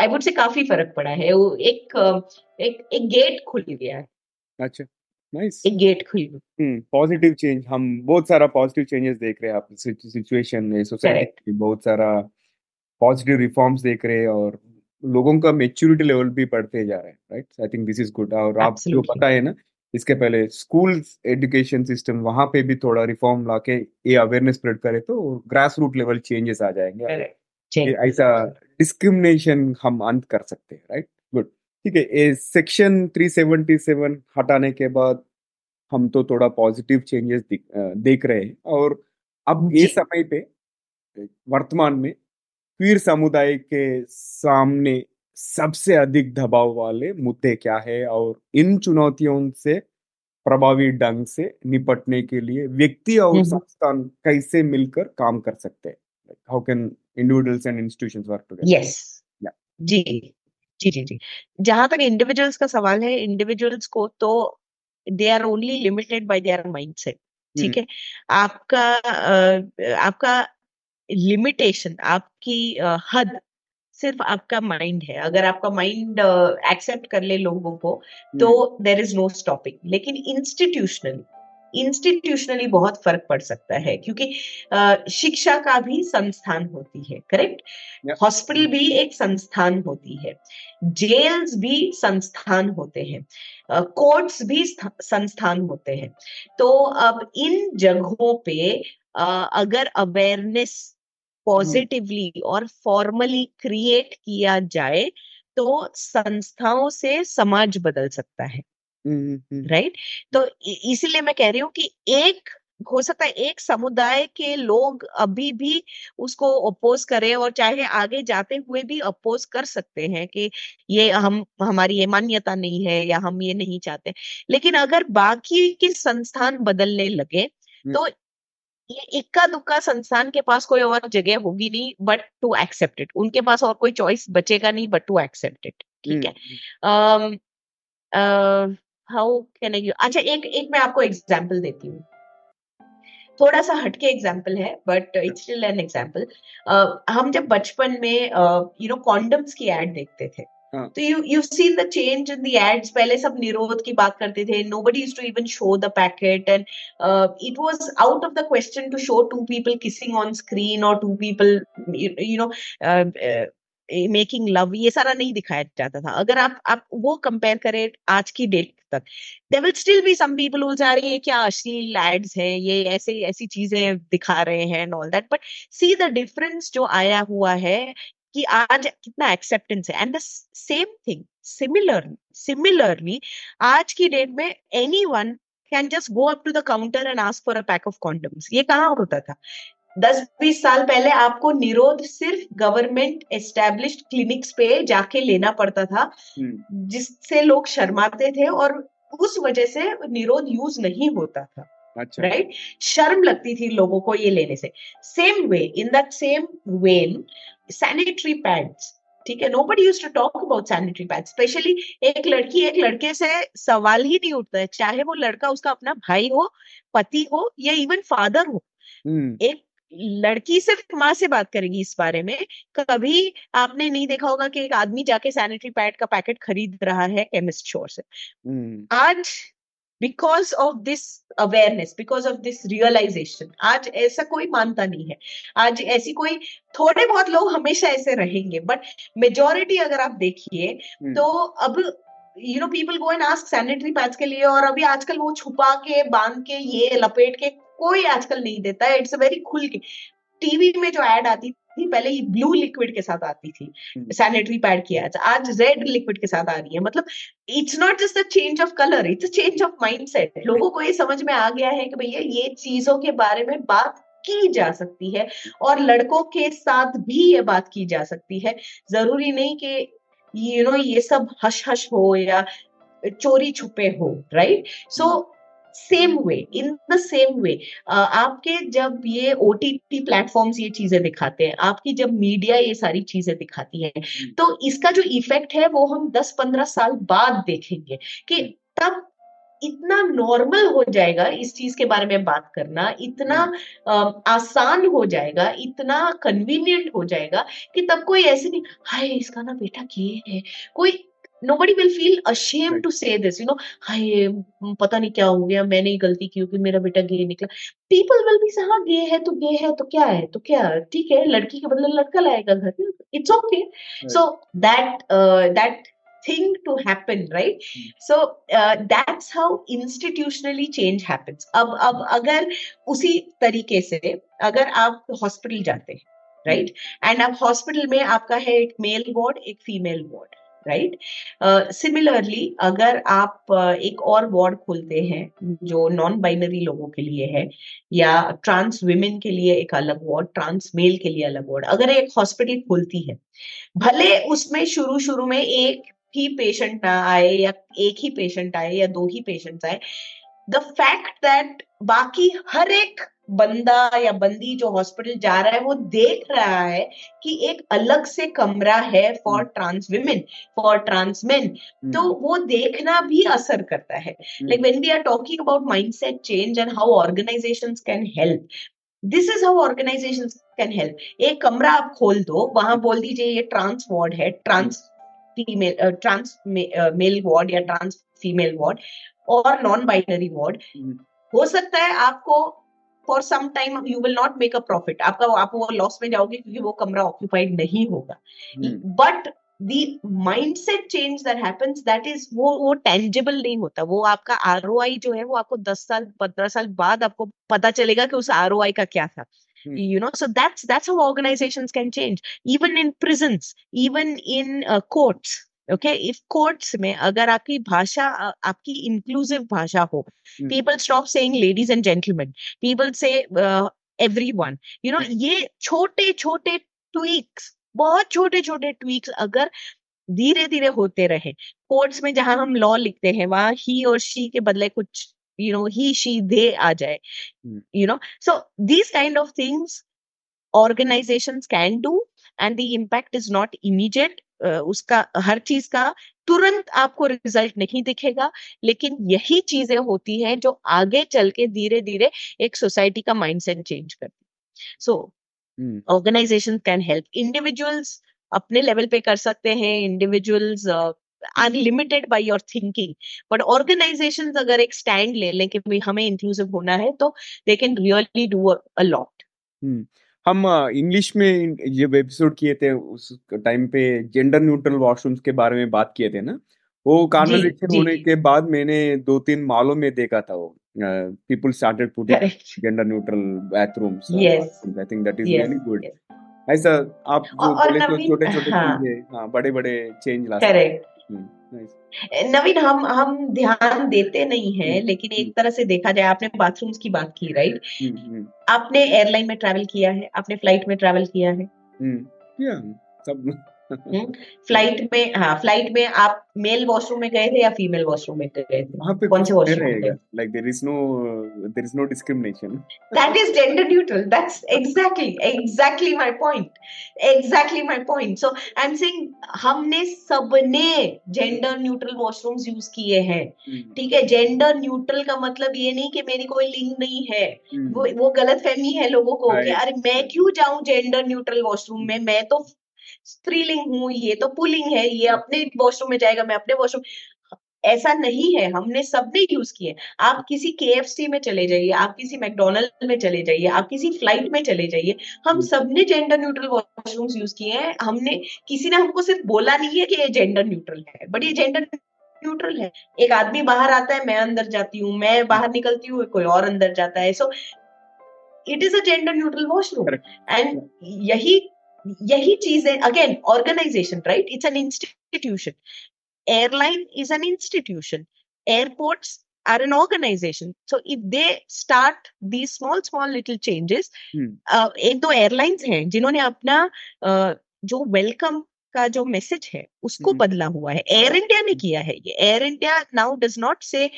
I would से काफ़ी फ़र्क पड़ा है वो एक uh, एक एक गेट खुल गया है अच्छा नाइस एक गेट खुल गया हम्म पॉजिटिव चेंज हम बहुत सारा पॉजिटिव चेंजेस देख रहे हैं आप सिचुएशन में सोसाइटी करेक्ट में बहुत सारा पॉजिटिव रिफॉर्म्स देख रहे हैं और लोगों का मेच्योरिटी लेवल भी बढ़ते जा रहा है right I think this is good और आप जो पता है ना इसके पहले स्कूल एजुकेशन सिस्टम वहाँ पे भी थोड़ा रिफॉर्म लाके ये अवेयरनेस स्प्रेड करे तो ग्रास रूट लेवल चेंजेस आ जाएँगे। ऐसा डिस्क्रिमिनेशन हम अंत कर सकते हैं राइट गुड ठीक है सेक्शन 377 हटाने के बाद हम तो थोड़ा पॉजिटिव चेंजेस देख रहे हैं। और अब ये समय पे वर्तमान में क्वीर समुदाय के सामने सबसे अधिक दबाव वाले मुद्दे क्या है और इन चुनौतियों से प्रभावी ढंग से निपटने के लिए व्यक्ति और हम्म संस्थान कैसे मिलकर काम कर सकते हैं? How can individuals and institutions work together yes जी। जी जी जी। जहाँ तक इंडिविजुअल्स का सवाल है इंडिविजुअल्स को तो they are only limited by their mindset ठीक है? आपका आपका लिमिटेशन आपकी हद सिर्फ़ आपका माइंड है। अगर आपका माइंड एक्सेप्ट कर ले लोगों को तो देर इज़ नो स्टॉपिंग लेकिन इंस्टीट्यूशनली इंस्टीट्यूशनली बहुत फ़र्क पड़ सकता है क्योंकि शिक्षा का भी संस्थान होती है करेक्ट हॉस्पिटल भी एक संस्थान होती है। जेल्स भी संस्थान होते हैं। कोर्ट्स भी संस्थान होते हैं। तो अब इन जगहों पे अगर अवेयरनेस पॉजिटिवली और फॉर्मली क्रिएट किया जाए तो संस्थाओं से समाज बदल सकता है। राइट तो इसीलिए मैं कह रही हूँ कि एक हो सकता है एक समुदाय के लोग अभी भी उसको अपोज करें और चाहे आगे जाते हुए भी अपोज कर सकते हैं कि ये हम हमारी ये मान्यता नहीं है या हम ये नहीं चाहते। लेकिन अगर बाकी के संस्थान बदलने लगे तो ये इक्का दुक्का संस्थान के पास कोई और जगह होगी नहीं बट टू एक्सेप्ट इट उनके पास और कोई चॉइस बचेगा नहीं बट टू एक्सेप्ट इट ठीक है? हाउ कैन आई अच्छा एक एक मैं आपको एग्जांपल देती हूँ। थोड़ा सा हटके एग्ज़ाम्पल है but it's still an example हम जब बचपन में यू नो कॉन्डम्स की एड देखते थे। तो you you seen the change in the ads पहले सब निरोध की बात करते थे. Nobody used to even show the packet and it was out of the question to show two people kissing on screen और two people you know making love ये सारा नहीं दिखाया जाता था. अगर आप आप वो कंपेयर करें आज की डेट तक they will still be some people will जा रही है क्या अश्लील एड्स हैं? ये ऐसे, ऐसी चीज़ें दिखा रहे हैं and all that but see the difference जो आया हुआ है कि आज कितना एक्सेप्टेंस है. And the same thing similar similarly आज की डेट में any one can just go up to the counter and ask for a pack of condoms ये कहाँ होता था? दस बीस साल पहले आपको निरोध सिर्फ़ गवर्नमेंट एस्टेब्लिश क्लिनिक्स पे जाके लेना पड़ता था हम्म, जिससे लोग शर्माते थे और उस वजह से निरोध यूज़ नहीं होता था अच्छा। राइट शर्म लगती थी लोगों को ये लेने से. Same way in that same when sanitary pads ठीक है? Nobody use to talk about sanitary pad specially एक लड़की एक लड़के से सवाल ही नहीं उठता है। चाहे वो लड़का उसका अपना भाई हो पति हो या इवन फादर हो। हम्म, एक लड़की सिर्फ़ माँ से बात करेगी इस बारे में। कभी आपने नहीं देखा होगा कि एक आदमी जाके सैनिटरी पैड का पैकेट खरीद रहा है केमिस्ट स्टोर से। हम्म, आज because of this awareness because of this realisation आज ऐसा कोई मानता नहीं है। आज ऐसी कोई थोड़े बहुत लोग हमेशा ऐसे रहेंगे बट मेजोरिटी अगर आप देखिए हम्म, तो अब you know people go and ask sanitary pads के लिए और अभी आजकल वो छुपा के बाँध के ये लपेट के कोई आजकल नहीं देता है इट्स अ वेरी खुल के। टीवी में जो एड आती थी पहले ये ब्लू लिक्विड के साथ आती थी। हम्म। सैनिटरी पैड की आज आज रेड लिक्विड के साथ आ रही है। मतलब it's not just a change of colour it's a change of mindset लोगों को ये समझ में आ गया है कि भैया ये चीज़ों के बारे में बात की जा सकती है और लड़कों के साथ भी ये बात की जा सकती है। ज़रूरी नहीं कि यू नो ये सब हश हश हो या चोरी छुपे हो right so same way in the same way आपके जब ये ओ टी टी प्लेटफॉर्म्स ये चीज़ें दिखाते हैं आपकी जब मीडिया ये सारी चीज़ें दिखाती है तो इसका जो इफ़ेक्ट है वो हम 10-15 साल बाद देखेंगे कि तब इतना नॉर्मल हो जाएगा इस चीज़ के बारे में बात करना इतना अ, आसान हो जाएगा इतना कन्वीनियंट हो जाएगा कि तब कोई ऐसे नहीं हाय इसका ना बेटा ये है। कोई nobody will feel ashamed Right. to say this you know हाय पता नहीं क्या हो गया मैंने ही गलती की कि मेरा बेटा गे निकला। पीपल विल बी हाँ गे है तो गे है तो क्या है तो क्या ठीक है लड़की के बदले लड़का लाएगा घर में it's okay so that uh, thing to happen right? Hmm. so uh, that's how institutionally change happens. अब अब अगर उसी तरीके से अगर आप हॉस्पिटल जाते हैं राइट एंड अब हॉस्पिटल में आपका है एक मेल वार्ड एक फीमेल वार्ड राइट सिमिलरली अगर आप uh, एक और वार्ड खोलते हैं जो नॉन बाइनरी लोगों के लिए है या ट्रांस विमेन के लिए एक अलग वार्ड ट्रांस मेल के लिए अलग वार्ड अगर एक हॉस्पिटल खुलती है भले उसमें शुरू शुरू में एक ही पेशेंट ना आए या एक ही पेशेंट आए या दो ही पेशेंट्स आए द फैक्ट दैट बाकी हर एक बंदा या बंदी जो हॉस्पिटल जा रहा है वो देख रहा है कि एक अलग से कमरा है for trans women for trans men तो वो देखना भी असर करता है। like when we are talking about mindset change and how organizations can help this is how organizations can help एक कमरा आप खोल दो वहाँ बोल दीजिए ये ट्रांस वार्ड है trans female trans male ward या ट्रांस फीमेल वार्ड और नॉन बाइनरी वार्ड हो सकता है आपको for some time you will not make a profit आपका आप वो लॉस में जाओगे क्योंकि वो कमरा ऑक्यूपाइड नहीं होगा। But the mindset change that happens that is वो वो टेंजिबल नहीं होता। वो आपका आर जो है वो आपको दस साल पंद्रह साल बाद आपको पता चलेगा कि उस ROI का क्या था। Hmm. you know so that's that's how organizations can change. Even in prisons even in uh, courts okay? If courts में अगर आपकी भाषा आपकी इंक्लूसिव भाषा हो people stop saying ladies and gentleman people say everyone you know ये छोटे छोटे ट्वीक्स बहुत छोटे छोटे ट्वीक्स अगर धीरे धीरे होते रहे कोर्ट्स में जहाँ हम लॉ लिखते हैं वहाँ ही और शी के बदले कुछ you know he she they आ जाए you know so these kind of things organisation can do and the impact is not immediate उसका हर चीज़ का तुरंत आपको रिज़ल्ट नहीं दिखेगा। लेकिन यही चीज़ें होती हैं जो आगे चल के धीरे धीरे एक सोसाइटी का माइंडसेट चेंज करती so organisation can help. Individuals अपने लेवल पे कर सकते हैं individuals unlimited by your thinking. But organisation अगर एक स्टैंड ले लें कि हमें इंक्लूसिव होना है तो they can really do a lot. हम इंग्लिश में जब एपिसोड किए थे उस टाइम पे जेंडर न्यूट्रल वॉशरूम्स के बारे में बात किए थे ना वो कॉन्वर्सेशन जी, होने। के बाद मैंने दो तीन मालों में देखा था वो people started putting gender neutral bathrooms I think that is really good ऐसा आप जो बोले तो छोटे छोटे हाँ। चीज़ें हाँ बड़े बड़े चेंज ला सकते करेक्ट नवीन हम हम ध्यान देते नहीं है हम्म, लेकिन एक हम्म, तरह से देखा जाए आपने बाथरूम्स की बात की राइट हम्म, आपने एयरलाइन में ट्रैवल किया है आपने फ़्लाइट में ट्रैवल किया है। हम्म, सब। फ़्लाइट में हाँ फ़्लाइट में आप मेल वॉशरूम में गए थे या फीमेल वॉशरूम में गए थे? वहाँ पे कौन से वॉशरूम गए like there is no there is no discrimination that is gender neutral. That's exactly exactly my point. Exactly my point. So i'm saying हमने सबने जेंडर न्यूट्रल वॉशरूम्स यूज़ किए हैं। ठीक है जेंडर न्यूट्रल का मतलब ये नहीं कि मेरी कोई लिंग नहीं है। वो वो गलत फहमी है लोगों को कि अरे मैं क्यों जाऊँ जेंडर न्यूट्रल वॉशरूम में? मैं तो स्त्रीलिंग हूँ ये तो पुलिंग है ये अपने वॉशरूम में जाएगा मैं अपने वॉशरूम ऐसा नहीं है हमने सबने यूज़ किए आप किसी के में चले जाइए आप किसी मैकडोनल्ड में चले जाइए आप किसी फ़्लाइट में चले जाइए हम हम्म। सबने जेंडर न्यूट्रल वॉशरूम यूज़ किए हैं। हमने किसी ने हमको सिर्फ़ बोला नहीं है कि ये जेंडर न्यूट्रल है बट ये जेंडर न्यूट्रल है। एक आदमी बाहर आता है मैं अंदर जाती हूँ मैं बाहर निकलती हूँ कोई और अंदर जाता है। So it is a gender neutral washroom and यही यही चीज़ें again organisation right it's an institution airline is an institution. Airports are an organization. So if they start these small small little changes hmm, uh, एक दो airlines हैं जिन्होंने अपना uh, जो welcome का जो मैसेज है उसको हम्म। बदला हुआ है। एयर इंडिया ने किया है ये। Air India now does not say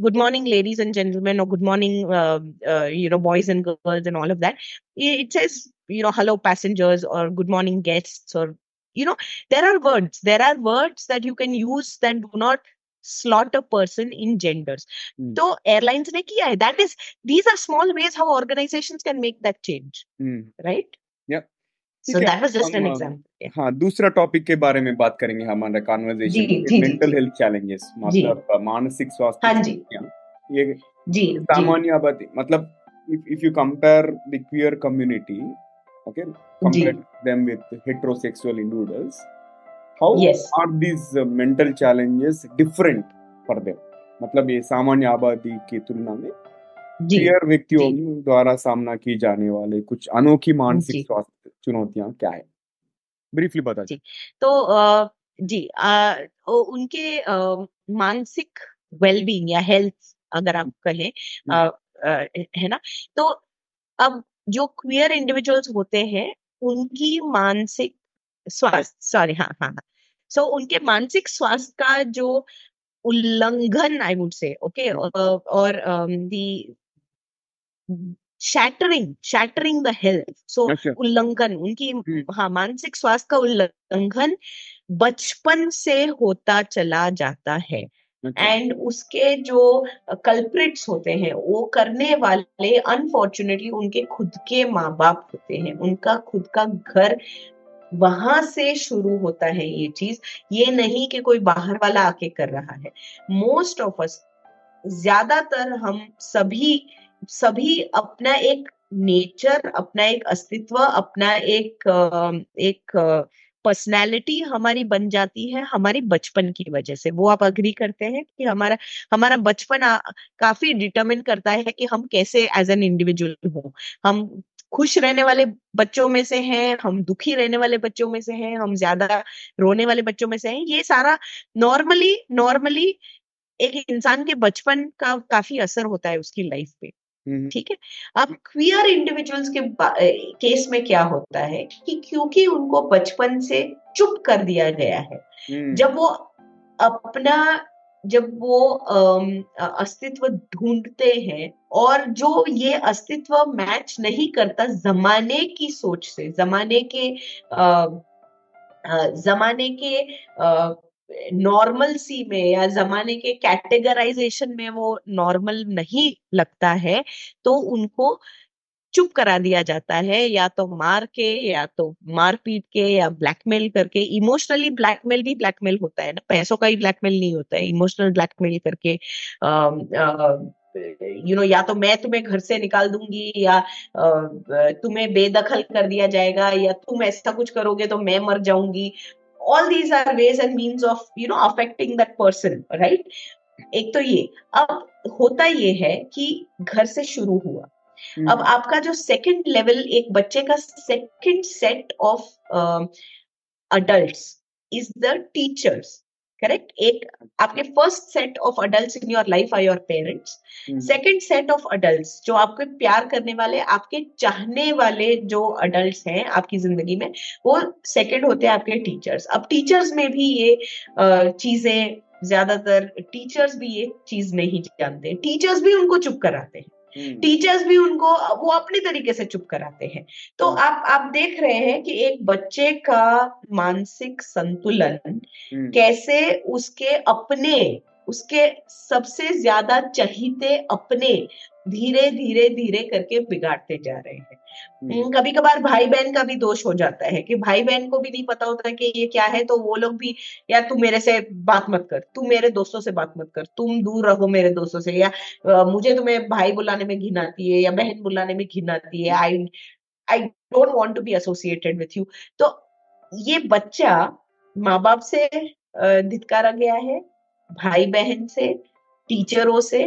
good morning ladies and gentlemen or good morning uh, uh, you know boys and girls and all of that it says you know hello passengers or good morning guests or you know there are words there are words that you can use that do not slot a person in genders mm. so airlines ne kiya hai. that is these are small ways how organizations can make that change mm. right yep so that was just an example yeah. हाँ दूसरा topic के बारे में बात करेंगे हमारा conversation जी, जी, मेंटल हेल्थ चैलेंजेस मतलब मानसिक स्वास्थ्य हाँ जी। ये जी जी सामान्य आबादी मतलब if if you compare the queer community okay compare them with heterosexual individuals how Yes. are these uh, mental challenges different for them मतलब ये सामान्य आबादी की तुलना में जी क्लियर व्यक्तियों द्वारा सामना की जाने वाले कुछ अनोखी मानसिक स्वास्थ्य चुनौतियाँ क्या है? ब्रीफली बता जी। तो जी ओ उनके मानसिक वेलबींग या हेल्थ अगर आप कहें अ, है ना? तो अब जो क्वियर इंडिविजुअल्स होते हैं उनकी मानसिक स्वास्थ्य सॉरी हाँ हाँ हाँ। सो उनके मानसिक स्वास्थ्य का जो उल्लंघन आई वुड से ओके और the shattering shattering the health so उल्लंघन उनकी हम्म। हाँ मानसिक स्वास्थ्य का उल्लंघन बचपन से होता चला जाता है। एंड उसके जो कल्प्रिट्स होते हैं वो करने वाले अनफॉर्चुनेटली उनके खुद के माँ बाप होते हैं। उनका खुद का घर वहाँ से शुरू होता है ये चीज़। ये नहीं कि कोई बाहर वाला आके कर रहा है। मोस्ट ऑफ़ अस ज़्यादातर हम सभी सभी अपना एक नेचर अपना एक अस्तित्व, अपना एक एक पर्सनैलिटी हमारी बन जाती है हमारी बचपन की वजह से। वो आप अग्री करते हैं कि हमारा हमारा बचपन काफ़ी डिटरमिन करता है कि हम कैसे एज एन इंडिविजुअल हो। हम खुश रहने वाले बच्चों में से हैं, हम दुखी रहने वाले बच्चों में से हैं, हम ज़्यादा रोने वाले बच्चों में से हैं। ये सारा नॉर्मली नॉर्मली एक इंसान के बचपन का काफ़ी असर होता है उसकी लाइफ पे। ठीक है? अब क्वियर इंडिविजुअल्स के केस में क्या होता है कि क्योंकि उनको बचपन से चुप कर दिया गया है हम्म, जब वो अपना जब वो अस्तित्व ढूंढते हैं और जो ये अस्तित्व मैच नहीं करता जमाने की सोच से जमाने के अ, जमाने के नॉर्मल सी में या जमाने के कैटेगराइजेशन में वो नॉर्मल नहीं लगता है तो उनको चुप करा दिया जाता है, या तो मार के, या तो मार पीट के, या ब्लैकमेल करके। इमोशनली ब्लैकमेल भी ब्लैकमेल होता है ना, पैसों का ही ब्लैकमेल नहीं होता है। इमोशनल ब्लैकमेल करके यू नो या तो मैं तुम्हें घर से निकाल दूँगी, या तुम्हें बेदखल कर दिया जाएगा, या तुम ऐसा कुछ करोगे तो मैं मर जाऊँगी। All these are ways and means of you know affecting that person right एक तो ये अब होता ये है कि घर से शुरू हुआ। हम्म, अब आपका जो सेकंड लेवल एक बच्चे का second set of adults is the teachers correct एक आपके first set of adult in your life are your parents second set of adult जो आपको प्यार करने वाले आपके चाहने वाले जो अडल्ट हैं आपकी ज़िंदगी में वो सेकंड होते हैं आपके टीचर्स अब टीचर्स में भी ये चीज़ें ज़्यादातर टीचर्स भी ये चीज़ नहीं जानते. टीचर्स भी उनको चुप कराते हैं. टीचर्स हम्म। भी उनको वो अपने तरीके से चुप कराते हैं तो हम्म। आप आप देख रहे हैं कि एक बच्चे का मानसिक संतुलन हम्म। कैसे उसके अपने उसके सबसे ज़्यादा चहीते अपने धीरे धीरे धीरे करके बिगाड़ते जा रहे हैं। हम्म, कभी कभार भाई बहन का भी दोष हो जाता है कि भाई बहन को भी नहीं पता होता कि ये क्या है तो वो लोग भी या तू मेरे से बात मत कर तू मेरे दोस्तों से बात मत कर तुम दूर रहो मेरे दोस्तों से या मुझे तुम्हें भाई बुलाने में घिन आती है या बहन बुलाने में घिन आती है I I don't want to be associated with you तो ये बच्चा माँ बाप से धितकारा गया है भाई बहन से टीचरों से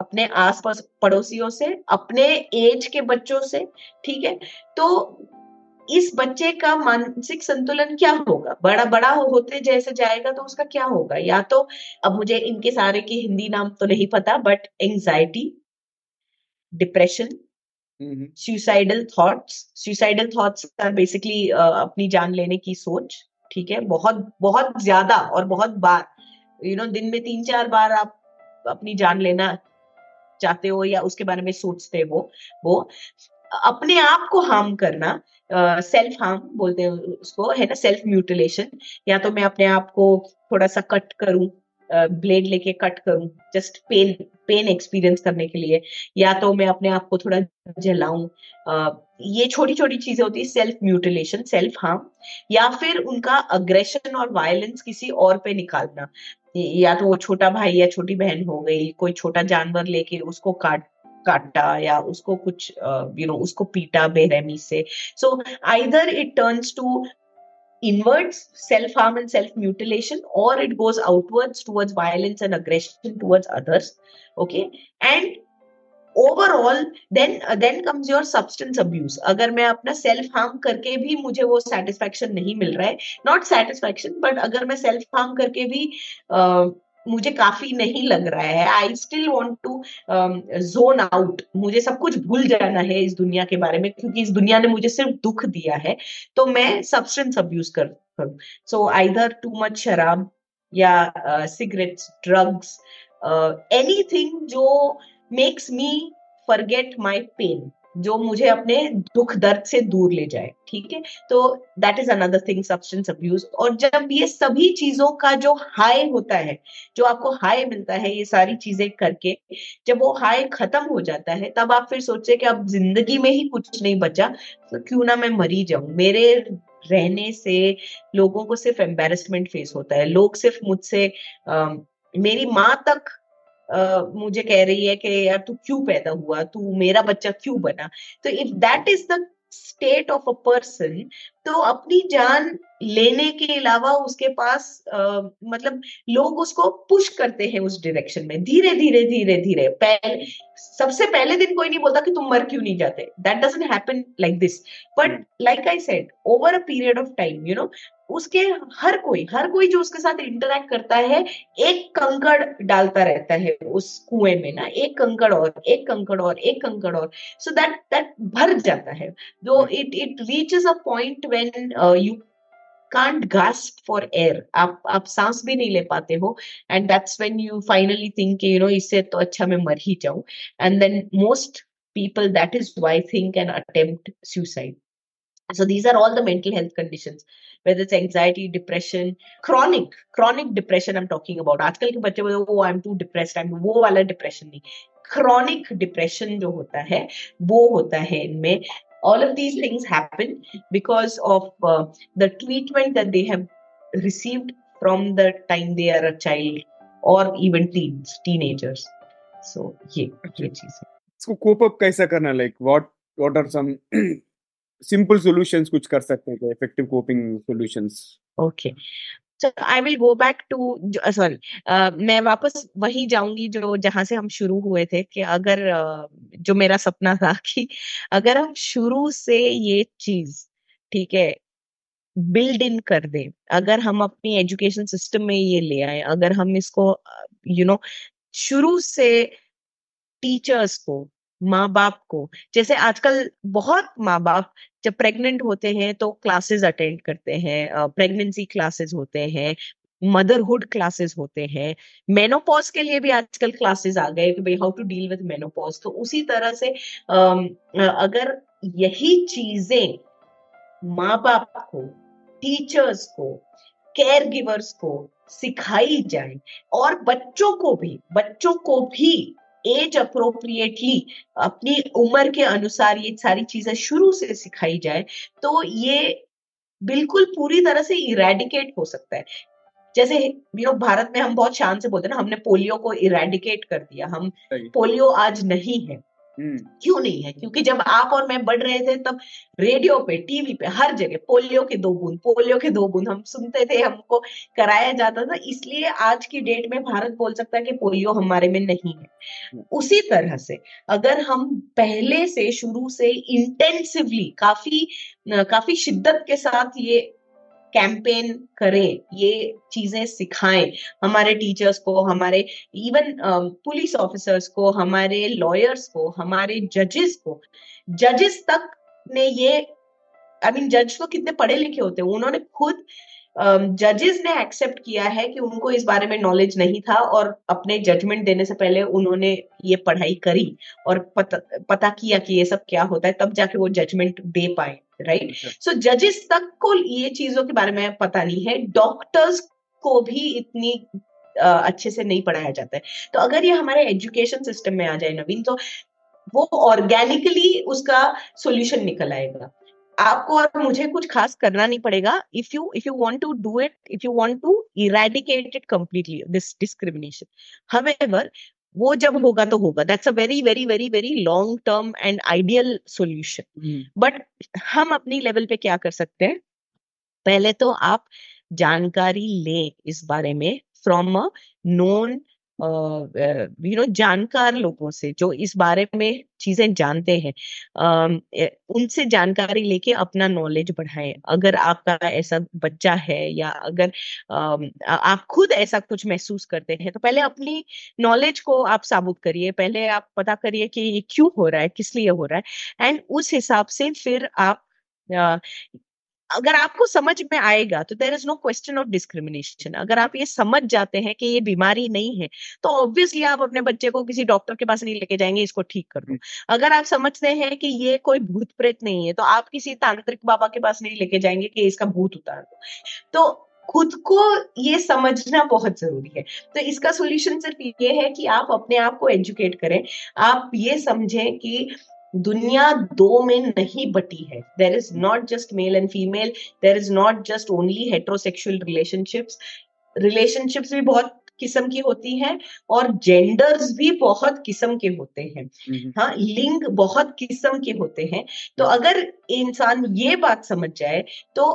अपने आस पास पड़ोसियों से अपने एज के बच्चों से ठीक है? तो इस बच्चे का मानसिक संतुलन क्या होगा? बड़ा बड़ा होते जैसे जाएगा तो उसका क्या होगा? या तो अब मुझे इनके सारे की हिंदी नाम तो नहीं पता but anxiety depression suicidal thoughts suicidal thoughts basically अपनी जान लेने की सोच ठीक है? बहुत बहुत ज़्यादा और बहुत बार यू you नो know, दिन में तीन चार बार आप अपनी जान लेना चाहते हो या उसके बारे में सोचते हो, वो अपने आप को हार्म करना सेल्फ हार्म बोलते हैं उसको, है ना सेल्फ म्यूटिलेशन या तो मैं अपने आप को थोड़ा सा कट करूँ ब्लेड लेके कट करूँ जस्ट पेन पेन एक्सपीरियंस करने के लिए, या तो मैं अपने आप को थोड़ा जलाऊं। ये छोटी छोटी चीज़ें होती है सेल्फ म्यूटिलेशन सेल्फ हार्म या फिर उनका अग्रेशन और वायलेंस किसी और पे निकालना। या तो वो छोटा भाई या छोटी बहन हो गई, कोई छोटा जानवर लेके उसको काट, काटा, या उसको कुछ यू नो उसको पीटा बेरहमी से। So either it turns to inwards self harm and self mutilation or it goes outwards towards violence and aggression towards others okay and overall then then comes your substance abuse अगर मैं अपना self harm करके भी मुझे वो satisfaction नहीं मिल रहा है नॉट सेटिस्फेक्शन बट अगर मैं सेल्फ हार्म करके भी uh, मुझे काफ़ी नहीं लग रहा है। I still want to zone out मुझे सब कुछ भूल जाना है इस दुनिया के बारे में, क्योंकि इस दुनिया ने मुझे सिर्फ़ दुख दिया है। तो मैं सब्सटेंस अब्यूज कर सो आइदर टू मच शराब या सिगरेट्स ड्रग्स एनीथिंग जो makes me forget my pain जो मुझे अपने दुख दर्द से दूर ले जाए, ठीक है? तो that is another thing substance abuse और जब ये सभी चीज़ों का जो हाई होता है, जो आपको हाई मिलता है, ये सारी चीज़ें करके जब वो हाई खत्म हो जाता है, तब आप फिर सोचे कि अब ज़िंदगी में ही कुछ नहीं बचा तो क्यों ना मैं मरी जाऊँ? मेरे रहने से लोगों को सिर्फ़ एम्बेरसमेंट फेस होता है। लोग सिर्फ़ मुझसे मेरी माँ तक मुझे कह रही है कि यार तू क्यों पैदा हुआ? तू मेरा बच्चा क्यों बना? तो if that is the state of a person तो अपनी जान लेने के अलावा उसके पास आ, मतलब लोग उसको पुश करते हैं उस डायरेक्शन में। धीरे धीरे धीरे धीरे। पहले सबसे पहले दिन कोई नहीं बोलता कि तुम मर क्यों नहीं जाते। That doesn't happen like this but like I said over a period of time you know उसके हर कोई हर कोई जो उसके साथ इंटरेक्ट करता है एक कंकड़ डालता रहता है उस कुएँ में ना। एक कंकड़ और एक कंकड़ और एक कंकड़ और। सो दैट दैट भर जाता है। जो it it reaches a point when you can't gasp for air आप आप सांस भी नहीं ले पाते हो and that's when you finally think you know इससे तो अच्छा मैं मर ही जाऊँ and then most people that is why think and attempt suicide so these are all the mental health conditions whether it's anxiety, depression, chronic, chronic depression I'm talking about. आजकल के बच्चे बोलते oh I'm too depressed, I'm वो वाला depression नहीं. Chronic depression जो होता है वो होता है इनमें all of these things happen because of uh, the treatment that they have received from the time they are a child or even teens teenagers so ये ये चीज है इसको कोप अप कैसा करना like what what are some simple solutions कुछ कर सकते हैं effective coping solutions okay So I will go back to sorry मैं वापस वही जाऊँगी जो जहाँ से हम शुरू हुए थे कि अगर uh, जो मेरा सपना था कि अगर हम शुरू से ये चीज़ ठीक है बिल्ड इन कर दे अगर हम अपनी एजुकेशन सिस्टम में ये ले आए अगर हम इसको यू नो शुरू से टीचर्स को माँ बाप को जैसे आजकल बहुत माँ बाप जब प्रेग्नेंट होते हैं तो क्लासेस अटेंड करते हैं प्रेगनेंसी क्लासेस होते हैं मदरहुड क्लासेस होते हैं। मेनोपॉज के लिए भी आजकल क्लासेस आ गए कि भाई how to deal with menopause तो उसी तरह से अगर यही चीज़ें माँ बाप को टीचर्स को केयर गिवर्स को सिखाई जाए और बच्चों को भी, बच्चों को भी एज अप्रोप्रिएटली अपनी उम्र के अनुसार ये सारी चीज़ें शुरू से सिखाई जाए तो ये बिल्कुल पूरी तरह से इरेडिकेट हो सकता है जैसे यू नो भारत में हम बहुत शान से बोलते हैं ना हमने पोलियो को इरेडिकेट कर दिया हम पोलियो आज नहीं है। क्यों नहीं है? क्योंकि जब आप और मैं बढ़ रहे थे, तब रेडियो पे टीवी पे, हर जगह, पोलियो के दो बूंद, पोलियो के दो बूंद हम सुनते थे, हमको कराया जाता था। इसलिए आज की डेट में भारत बोल सकता है कि पोलियो हमारे में नहीं है। हम्म। उसी तरह से अगर हम पहले से, शुरू से इंटेंसिवली काफ़ी काफ़ी शिद्दत के साथ ये कैंपेन करें, ये चीज़ें सिखाएँ। हमारे टीचर्स को, हमारे इवन पुलिस ऑफिसर्स को, हमारे लॉयर्स को, हमारे जजेस को जजेस तक ने ये आई मीन जज तो कितने पढ़े लिखे होते हैं, उन्होंने खुद जजेस ने एक्सेप्ट किया है कि उनको इस बारे में नॉलेज नहीं था और अपने जजमेंट देने से पहले उन्होंने ये पढ़ाई करी और पता पता किया कि ये सब क्या होता है, तब जाके वो जजमेंट दे पाए। राइट सो जजेस तक को ये चीज़ों के बारे में पता नहीं है। डॉक्टर्स को भी इतनी अच्छे से नहीं पढ़ाया जाता है। तो अगर ये हमारे एजुकेशन सिस्टम में आ जाए नवीन तो वो ऑर्गेनिकली उसका सोल्यूशन निकल आएगा। आपको और मुझे कुछ खास करना नहीं पड़ेगा। If you if you want to do it if you want to eradicate it completely this discrimination however वो जब होगा तो होगा। That's a very very very very long term and ideal solution but हम अपनी लेवल पे क्या कर सकते हैं? पहले तो आप जानकारी लें इस बारे में from a known you know जानकार लोगों से, जो इस बारे में चीज़ें जानते हैं उनसे जानकारी लेके अपना नॉलेज बढ़ाएँ। अगर आपका ऐसा बच्चा है या अगर आप खुद ऐसा कुछ महसूस करते हैं तो पहले अपनी नॉलेज को आप साबुत करिए। पहले आप पता करिए कि ये क्यों हो रहा है, किस लिए हो रहा है। एंड उस हिसाब से फिर आप अगर आपको समझ में आएगा तो there is no question of discrimination अगर आप ये समझ जाते हैं कि ये बीमारी नहीं है तो ऑब्वियसली आप अपने बच्चे को किसी डॉक्टर के पास नहीं लेके जाएँगे, इसको ठीक कर दो। अगर आप समझते हैं कि ये कोई भूत प्रेत नहीं है तो आप किसी तांत्रिक बाबा के पास नहीं लेके जाएँगे कि इसका भूत उतार दो। तो खुद को ये समझना बहुत ज़रूरी है। तो इसका सोल्यूशन सिर्फ़ ये है कि आप अपने आप को एजुकेट करें। आप ये समझें कि दुनिया दो में नहीं बटी है। There is not just male and female there is not just only heterosexual relationships relationships भी बहुत किस्म की होती है और जेंडर्स भी बहुत किस्म के होते हैं। हाँ लिंग बहुत किस्म के होते हैं। तो अगर इंसान ये बात समझ जाए तो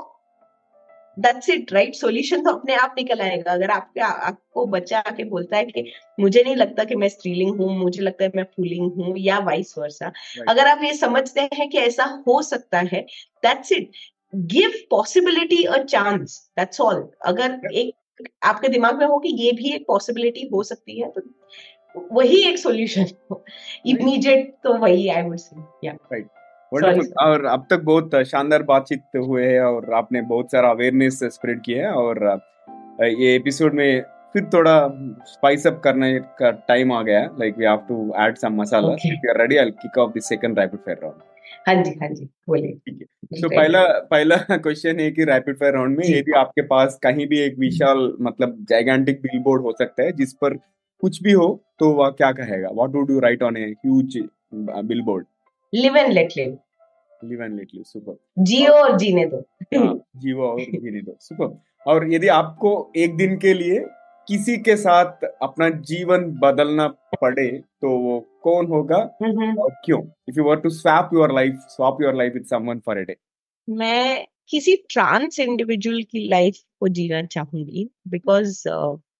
दैट्स इट राइट सॉल्यूशन तो अपने आप निकल आएगा। अगर आपके आपको बच्चा आके बोलता है कि मुझे नहीं लगता कि मैं स्त्रीलिंग हूँ मुझे लगता है मैं पुलिंग हूँ या वाइस वर्सा अगर आप ये समझते हैं कि ऐसा हो सकता है that's it give possibility a chance that's all अगर एक आपके दिमाग में हो कि ये भी एक पॉसिबिलिटी हो सकती है तो वही एक सॉल्यूशन इमीडिएट तो वही आई वुड से या राइट और अब तक बहुत शानदार बातचीत हुए है और आपने बहुत सारा अवेयरनेस स्प्रेड किया है और ये एपिसोड में फिर थोड़ा स्पाइस अप करने का टाइम आ गया like we have to add some masala if you are ready I will kick off the second rapid fire round हाँ जी हाँ जी बोलिए। ठीक है। तो पहला पहला क्वेश्चन है कि रैपिड फायर राउंड में यदि आपके पास कहीं भी एक विशाल मतलब जाइगेंटिक बिलबोर्ड हो सकता है जिस पर कुछ भी हो तो वह क्या कहेगा? What would you write on a huge billboard live and let live. Live and let live super. जियो और जीने दो। हाँ, जियो और जीने दो सुपर। और यदि आपको एक दिन के लिए किसी के साथ अपना जीवन बदलना पड़े तो वो कौन होगा और क्यों? If you want to swap your life swap your life with someone for a day मैं किसी ट्रांस इंडिविजुअल की लाइफ को जीना चाहूँगी because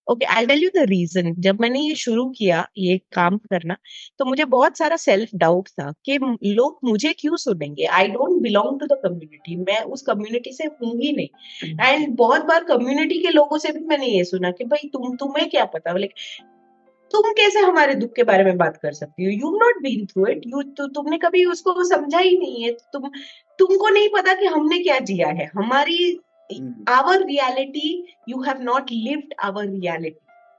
okay I tell you the reason जब मैंने ये शुरू किया ये काम करना तो मुझे बहुत सारा सेल्फ डाउट था कि लोग मुझे क्यों सुनेंगे? I don't belong to the community मैं उस कम्युनिटी से हूँ ही नहीं। एंड बहुत बार कम्युनिटी के लोगों से भी मैंने ये सुना कि भाई तुम तुम्हें क्या पता? लाइक तुम कैसे हमारे दुख के बारे में बात कर सकती हो? You not been through it you तुमने कभी उसको समझा ही नहीं है। तुम तुमको नहीं पता कि हमने क्या जिया है। हमारी mm-hmm. our reality, you have not lived our reality.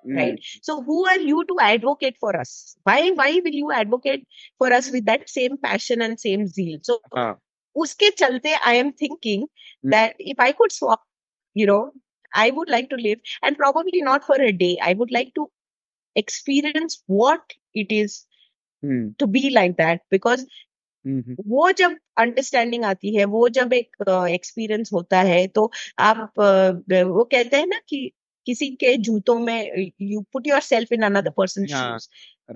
Mm-hmm. Right. So who are you to advocate for us? Why why will you advocate for us with that same passion and same zeal? So uh-huh. उसके चलते I am that if i could swap you know i would like to live and probably not for a day i would like to experience what it is mm-hmm. to be like that because वो जब understanding आती है वो जब एक experience होता है तो आप वो कहते हैं ना कि किसी के जूतों में you put your self in another person shoes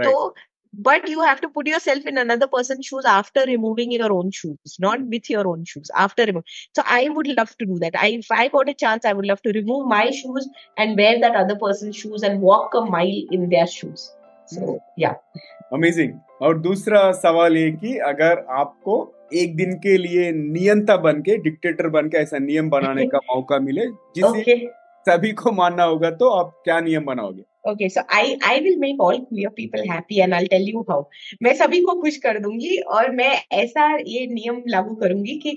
तो but you have to put your self in another person shoes after removing your own shoes not with your own shoes after remove so I would love to do that I I got a chance I would love to remove my shoes and wear that other person shoes and walk a mile in their shoes so yeah. Amazing. और दूसरा सवाल ये कि अगर आपको एक दिन के लिए नियंता बन के डिक्टेटर बन के ऐसा नियम बनाने का मौका मिले जिसे okay. सभी को मानना होगा तो आप क्या नियम बनाओगे? Okay so I I will make all queer people happy and I tell you how मैं सभी को खुश कर दूँगी और मैं ऐसा ये नियम लागू करूँगी कि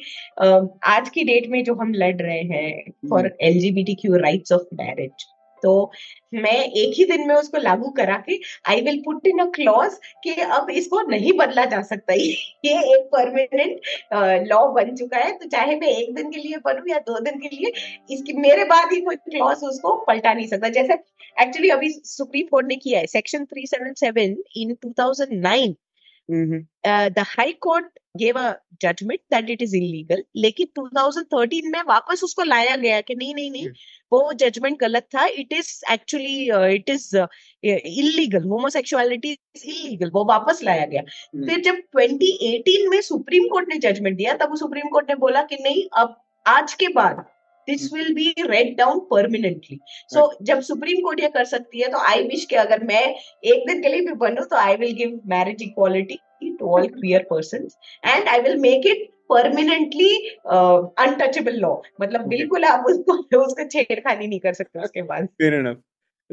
आज की डेट में जो हम लड़ रहे हैं for L G B T Q rights of marriage तो मैं एक ही दिन में उसको लागू करा के I will put in a clause कि अब इसको नहीं बदला जा सकता। ये एक परमानेंट लॉ बन चुका है। तो चाहे मैं एक दिन के लिए बनू या दो दिन के लिए इसकी मेरे बाद ही कोई क्लॉज उसको पलटा नहीं सकता। जैसे एक्चुअली अभी सुप्रीम कोर्ट ने किया है section 377 in 2009 the high court gave a judgement that it is illegal लेकिन 2013 में वापस उसको लाया गया कि नहीं नहीं नहीं वो जजमेंट गलत था। It is actually it is illegal homosexuality is illegal वो वापस लाया गया। Hmm. फिर जब 2018 में सुप्रीम कोर्ट ने जजमेंट दिया तब सुप्रीम कोर्ट ने बोला कि नहीं अब आज के बाद this will be read down permanently so जब सुप्रीम कोर्ट ये कर सकती है तो आई विश के अगर मैं एक दिन के लिए भी बनू तो I will give marriage equality to all queer person and I will make it permanently untouchable law मतलब बिल्कुल आप उसको उसको छेड़खानी नहीं कर सकते उसके बाद।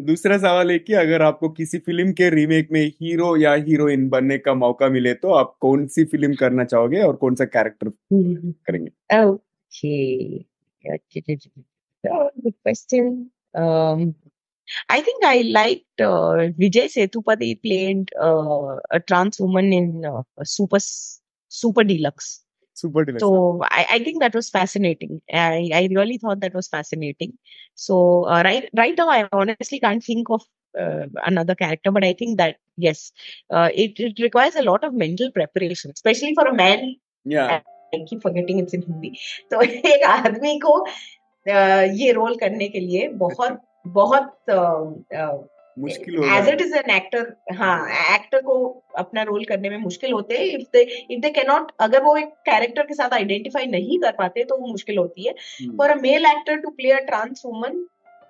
दूसरा सवाल है कि अगर आपको किसी फ़िल्म के रीमेक में हीरो या हीरोइन बनने का मौका मिले तो आप कौन सी फ़िल्म करना चाहोगे और कौन सा कैरेक्टर करेंगे? Okay good question. Um I think I liked uh, Vijay Sethupathi played uh, a trans woman in uh, Super Super Deluxe. super deluxe. So I, I think that was fascinating. I, I really thought that was fascinating. So uh, right right now I honestly can't think of uh, another character, but I think that yes, uh, it, it requires a lot of mental preparation, especially for a man. Yeah. I keep forgetting it's in Hindi. तो एक आदमी को ये role करने के लिए बहुत बहुत मुश्किल as it is an actor हाँ एक्टर को अपना रोल करने में मुश्किल होते हैं। If they if they can not अगर वो एक कैरेक्टर के साथ आइडेंटिफाई नहीं कर पाते तो वो मुश्किल होती है। For a male actor to play a trans woman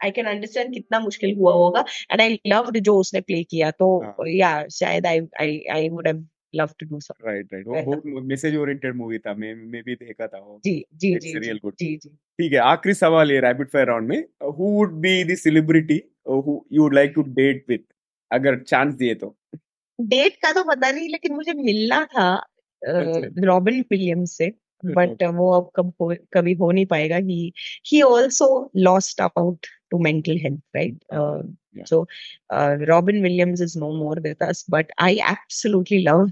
I can understand कितना मुश्किल हुआ होगा। एंड आई लव जो उसने प्ले किया तो या हाँ। शायद I I I would have love to do some right right वो बहुत मैसेज ओरिएंटेड मूवी था मैं मैं भी देखा था वो जी जी जी रियल गुड जी जी। ठीक है आखिरी सवाल ये रैपिड फायर राउंड में who would be the celebrity who you would like to date with अगर चांस दिए तो। डेट का तो पता नहीं लेकिन मुझे मिलना था रॉबिन अच्छा। विलियम्स से बट वो अब कब हो, कभी हो नहीं पाएगा। He he also lost out to mental health right so Robin Williams is no more with us but I absolutely love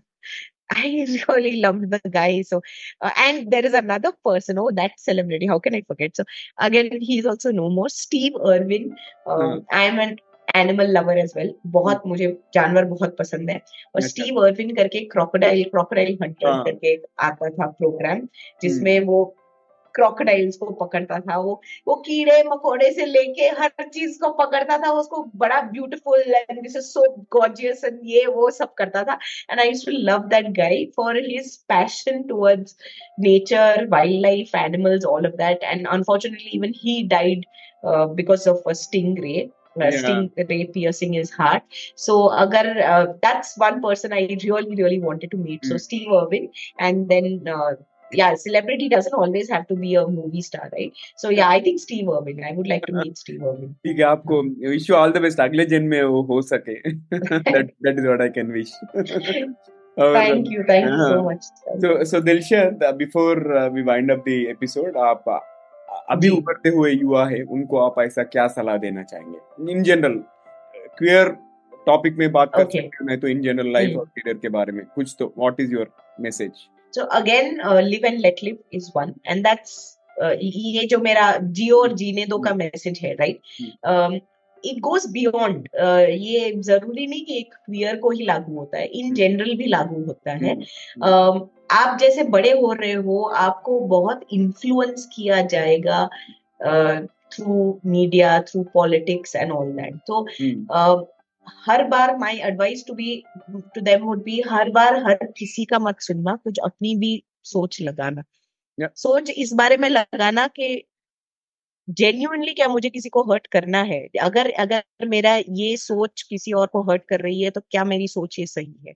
I really loved the guy. So, uh, and there is another person. Oh, that celebrity. How can I forget? So, again, he's also no more. Steve Irwin. Um, hmm. I am an animal lover as well बहुत मुझे जानवर बहुत पसंद है और Steve Irwin करके crocodile crocodile hunter करके आता था प्रोग्राम जिसमें वो क्रोकोडाइल्स को पकड़ता था वो वो कीड़े मकोड़े से लेके हर चीज़ को पकड़ता था उसको बड़ा beautiful and this is so gorgeous and ये वो सब करता था and I used to love that guy for his passion towards nature wildlife animals all of that and unfortunately even he died because of a stingray uh, Yeah. stingray piercing his heart. So, agar uh, that's one person I really, really wanted to meet. So. Steve Irwin, and then uh, yeah, celebrity doesn't always have to be a movie star, right? So, yeah, I think Steve Irwin. I would like to meet Steve Irwin. ठीक है आपको wish you all the best अगले जन्म में वो हो सके that that is what I can wish और Thank you, thank you so हाँ। much. So, so Dilshad, uh, before uh, we wind up the episode, आप uh, अभी उभरते हुए युवा है उनको आप ऐसा क्या सलाह देना चाहेंगे इन जनरल क्वियर टॉपिक में बात कर. सकते हैं तो इन जनरल लाइफ हम्म। और करियर के बारे में कुछ तो what is your message So again, uh, live and let live is one, and that's uh, ये जो मेरा जियो और जीने दो का मैसेज है राइट इट गोज बियॉन्ड ये ज़रूरी नहीं कि एक क्वियर को ही लागू होता है इन जनरल भी लागू होता है um, आप जैसे बड़े हो रहे हो आपको बहुत इन्फ्लुएंस किया जाएगा through media through politics and all that तो हर बार my advice to be to them would be हर बार हर किसी का मत सुनना कुछ अपनी भी सोच लगाना। Yeah. सोच इस बारे में लगाना कि जेन्युइनली क्या मुझे किसी को हर्ट करना है? अगर अगर मेरा ये सोच किसी और को हर्ट कर रही है तो क्या मेरी सोच ये सही है?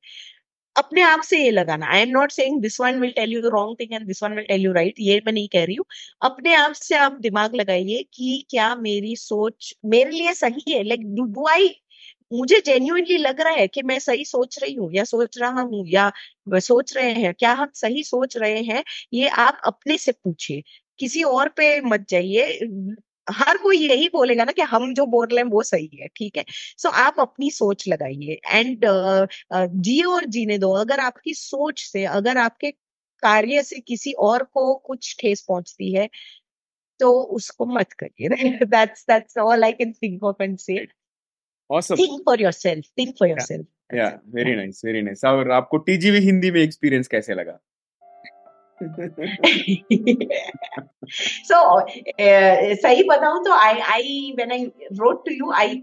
अपने आप से ये लगाना। I am not saying this one will tell you the wrong thing and this one will tell you right ये मैं नहीं कह रही हूँ। अपने आप से आप दिमाग लगाइए कि क्या मेरी सोच मेरे लिए सही है? लाइक डू आई मुझे जेन्युइनली लग रहा है कि मैं सही सोच रही हूँ या सोच रहा हूँ या सोच रहे हैं। क्या हम सही सोच रहे हैं? ये आप अपने से पूछिए। किसी और पे मत जाइए। हर कोई यही बोलेगा ना कि हम जो बोल रहे हैं वो सही है ठीक है? सो so, आप अपनी सोच लगाइए। एंड जियो और जीने दो। अगर आपकी सोच से अगर आपके कार्य से किसी और को कुछ ठेस पहुँचती है तो उसको मत करिए। That's that's all I can think of and say awesome think for yourself think for yourself या वेरी नाइस वेरी नाइस और आपको टीजीवी हिंदी में एक्सपीरियंस कैसे लगा? So uh, सही बताऊँ तो I I when I wrote to you I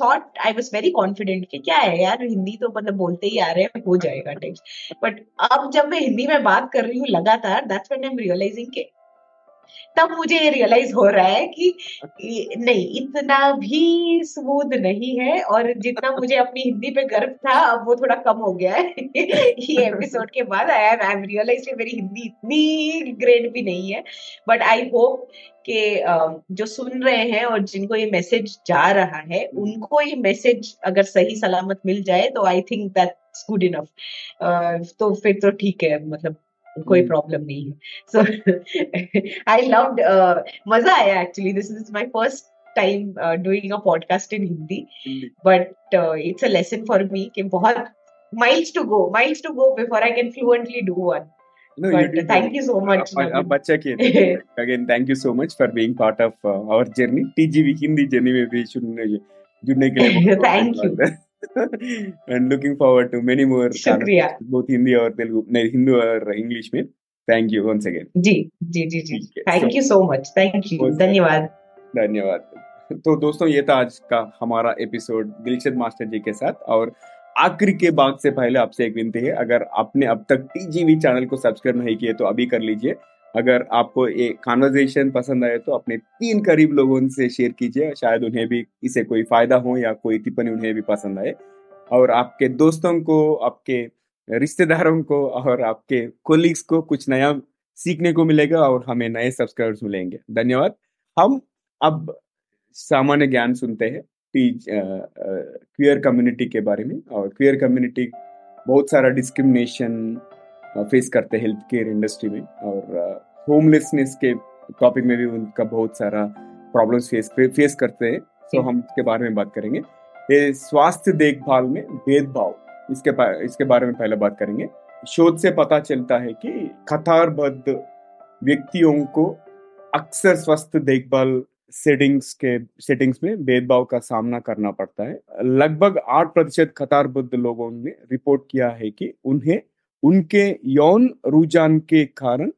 thought I was very confident कि क्या है यार हिंदी तो मतलब बोलते ही आ रहे हैं हो जाएगा टेक्स्ट बट अब जब मैं हिंदी में बात कर रही हूँ लगातार that's when I am realising के तब मुझे ये रियलाइज़ हो रहा है कि नहीं इतना भी स्मूथ नहीं है और जितना मुझे अपनी हिंदी पे गर्व था अब वो थोड़ा कम हो गया है। ये एपिसोड के बाद I am I am realise कि मेरी हिंदी इतनी ग्रेट भी नहीं है। बट आई होप कि जो सुन रहे हैं और जिनको ये मैसेज जा रहा है उनको ये मैसेज अगर सही सलामत मिल जाए तो I think that's good enough तो फिर तो ठीक है मतलब कोई हम्म। प्रॉब्लम नहीं है। सो आई लव्ड मज़ा आया actually this is my first time doing a podcast in Hindi but it's a lesson for me कि बहुत miles to go miles to go before I can fluently do one No, you thank you so much अब अब अच्छा किए again thank you so much for being part of our journey TGV Hindi journey में भी जुड़ने के लिए Thank you. And looking forward to many more शुक्रिया। बोथ हिंदी और तेलुगु नहीं हिंदी और इंग्लिश में। थैंक यू वंस अगेन जी जी जी जी। Thank So, you so much thank you धन्यवाद। धन्यवाद। तो दोस्तों ये था आज का हमारा एपिसोड दिलशद मास्टर जी के साथ। और आखिरी के भाग से पहले आपसे एक विनती है अगर आपने अब तक टीजीवी चैनल को सब्सक्राइब नहीं किया तो अभी कर लीजिए। अगर आपको ये कॉन्वर्जेशन पसंद आए तो अपने तीन करीब लोगों से शेयर कीजिए शायद उन्हें भी इसे कोई फ़ायदा हो या कोई टिप्पणी उन्हें भी पसंद आए। और आपके दोस्तों को, आपके रिश्तेदारों को और आपके कोलीग्स को कुछ नया सीखने को मिलेगा और हमें नए सब्सक्राइबर्स मिलेंगे। धन्यवाद। हम अब सामान्य ज्ञान सुनते हैं टीच क्वियर कम्युनिटी के बारे में और क्वियर कम्युनिटी बहुत सारा डिस्क्रिमिनेशन फेस करते हैं हेल्थ केयर इंडस्ट्री में और होमलेसनेस के टॉपिक में भी उनका बहुत सारा प्रॉब्लम्स फेस फेस करते हैं। तो हम इसके बारे में बात करेंगे। ये स्वास्थ्य देखभाल में भेदभाव इसके इसके बारे में पहले बात करेंगे। शोध से पता चलता है कि कतारबद्ध व्यक्तियों को अक्सर स्वास्थ्य देखभाल सेटिंग्स के सेटिंग्स में भेदभाव का सामना करना पड़ता है। लगभग आठ प्रतिशत कतारबद्ध लोगों ने रिपोर्ट किया है कि उन्हें उनके यौन रुझान के कारण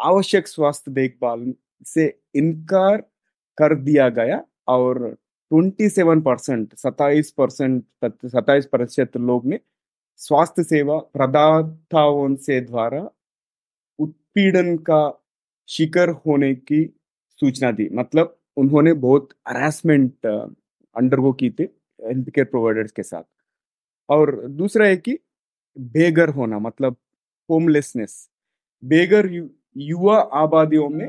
आवश्यक स्वास्थ्य देखभाल से इनकार कर दिया गया और 27 परसेंट, सत्ताईस परसेंट सत्ताईस प्रतिशत लोग ने स्वास्थ्य सेवा प्रदाताओं से द्वारा उत्पीड़न का शिकार होने की सूचना दी। मतलब उन्होंने बहुत हरासमेंट अंडरगो की थी हेल्थ केयर प्रोवाइडर्स के साथ। और दूसरा है कि बेगर होना मतलब होमलेसनेस बेगर युवा आबादियों में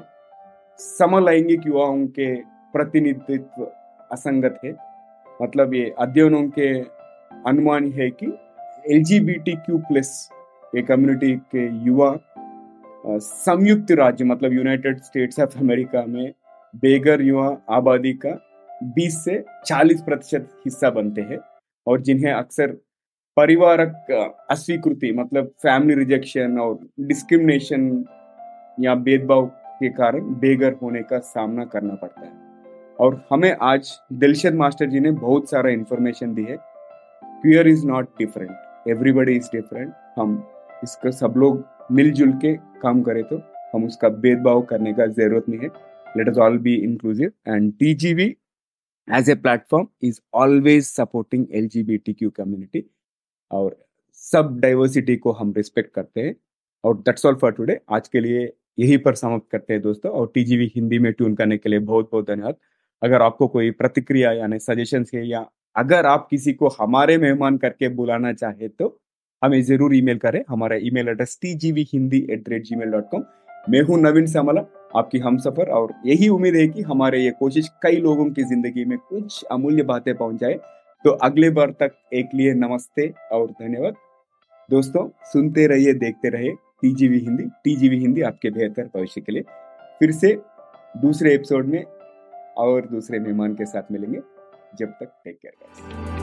समलैंगिक युवाओं के प्रतिनिधित्व असंगत है। मतलब ये अध्ययनों के अनुमान है कि एल क्यू प्लस ये कम्युनिटी के युवा संयुक्त राज्य मतलब यूनाइटेड स्टेट्स ऑफ़ अमेरिका में बेगर युवा आबादी का 20 से 40 प्रतिशत हिस्सा बनते हैं और जिन्हें अक्सर परिवारक अस्वीकृति मतलब फैमिली रिजेक्शन और डिस्क्रिमिनेशन या भेदभाव के कारण बेघर होने का सामना करना पड़ता है। और हमें आज दिलशद मास्टर जी ने बहुत सारा इंफॉर्मेशन दी है। Queer is not different everybody is different हम इसका सब लोग मिलजुल के काम करें तो हम उसका भेदभाव करने का ज़रूरत नहीं है। Let us all be inclusive and TGV as a platform is always supporting L G B T Q community और सब डाइवर्सिटी को हम रिस्पेक्ट करते हैं। और दैट्स ऑल फॉर टुडे आज के लिए यही पर समाप्त करते हैं दोस्तों, और टीजीवी हिंदी में ट्यून करने के लिए बहुत बहुत धन्यवाद। अगर आपको कोई प्रतिक्रिया यानी सजेशन है या अगर आप किसी को हमारे मेहमान करके बुलाना चाहे तो हमें ज़रूर ईमेल करें। हमारा email address T G V Hindi at the rate Gmail dot com मैं हूँ नवीन समला आपकी हम सफ़र, और यही उम्मीद है कि हमारे ये कोशिश कई लोगों की ज़िंदगी में कुछ अमूल्य बातें पहुँचाए तो अगले बार तक एक लिए नमस्ते और धन्यवाद। दोस्तों, सुनते रहिए, देखते रहिए। टीजीवी हिंदी टीजीवी हिंदी आपके बेहतर भविष्य के लिए। फिर से दूसरे एपिसोड में और दूसरे मेहमान के साथ मिलेंगे। जब तक टेक केयर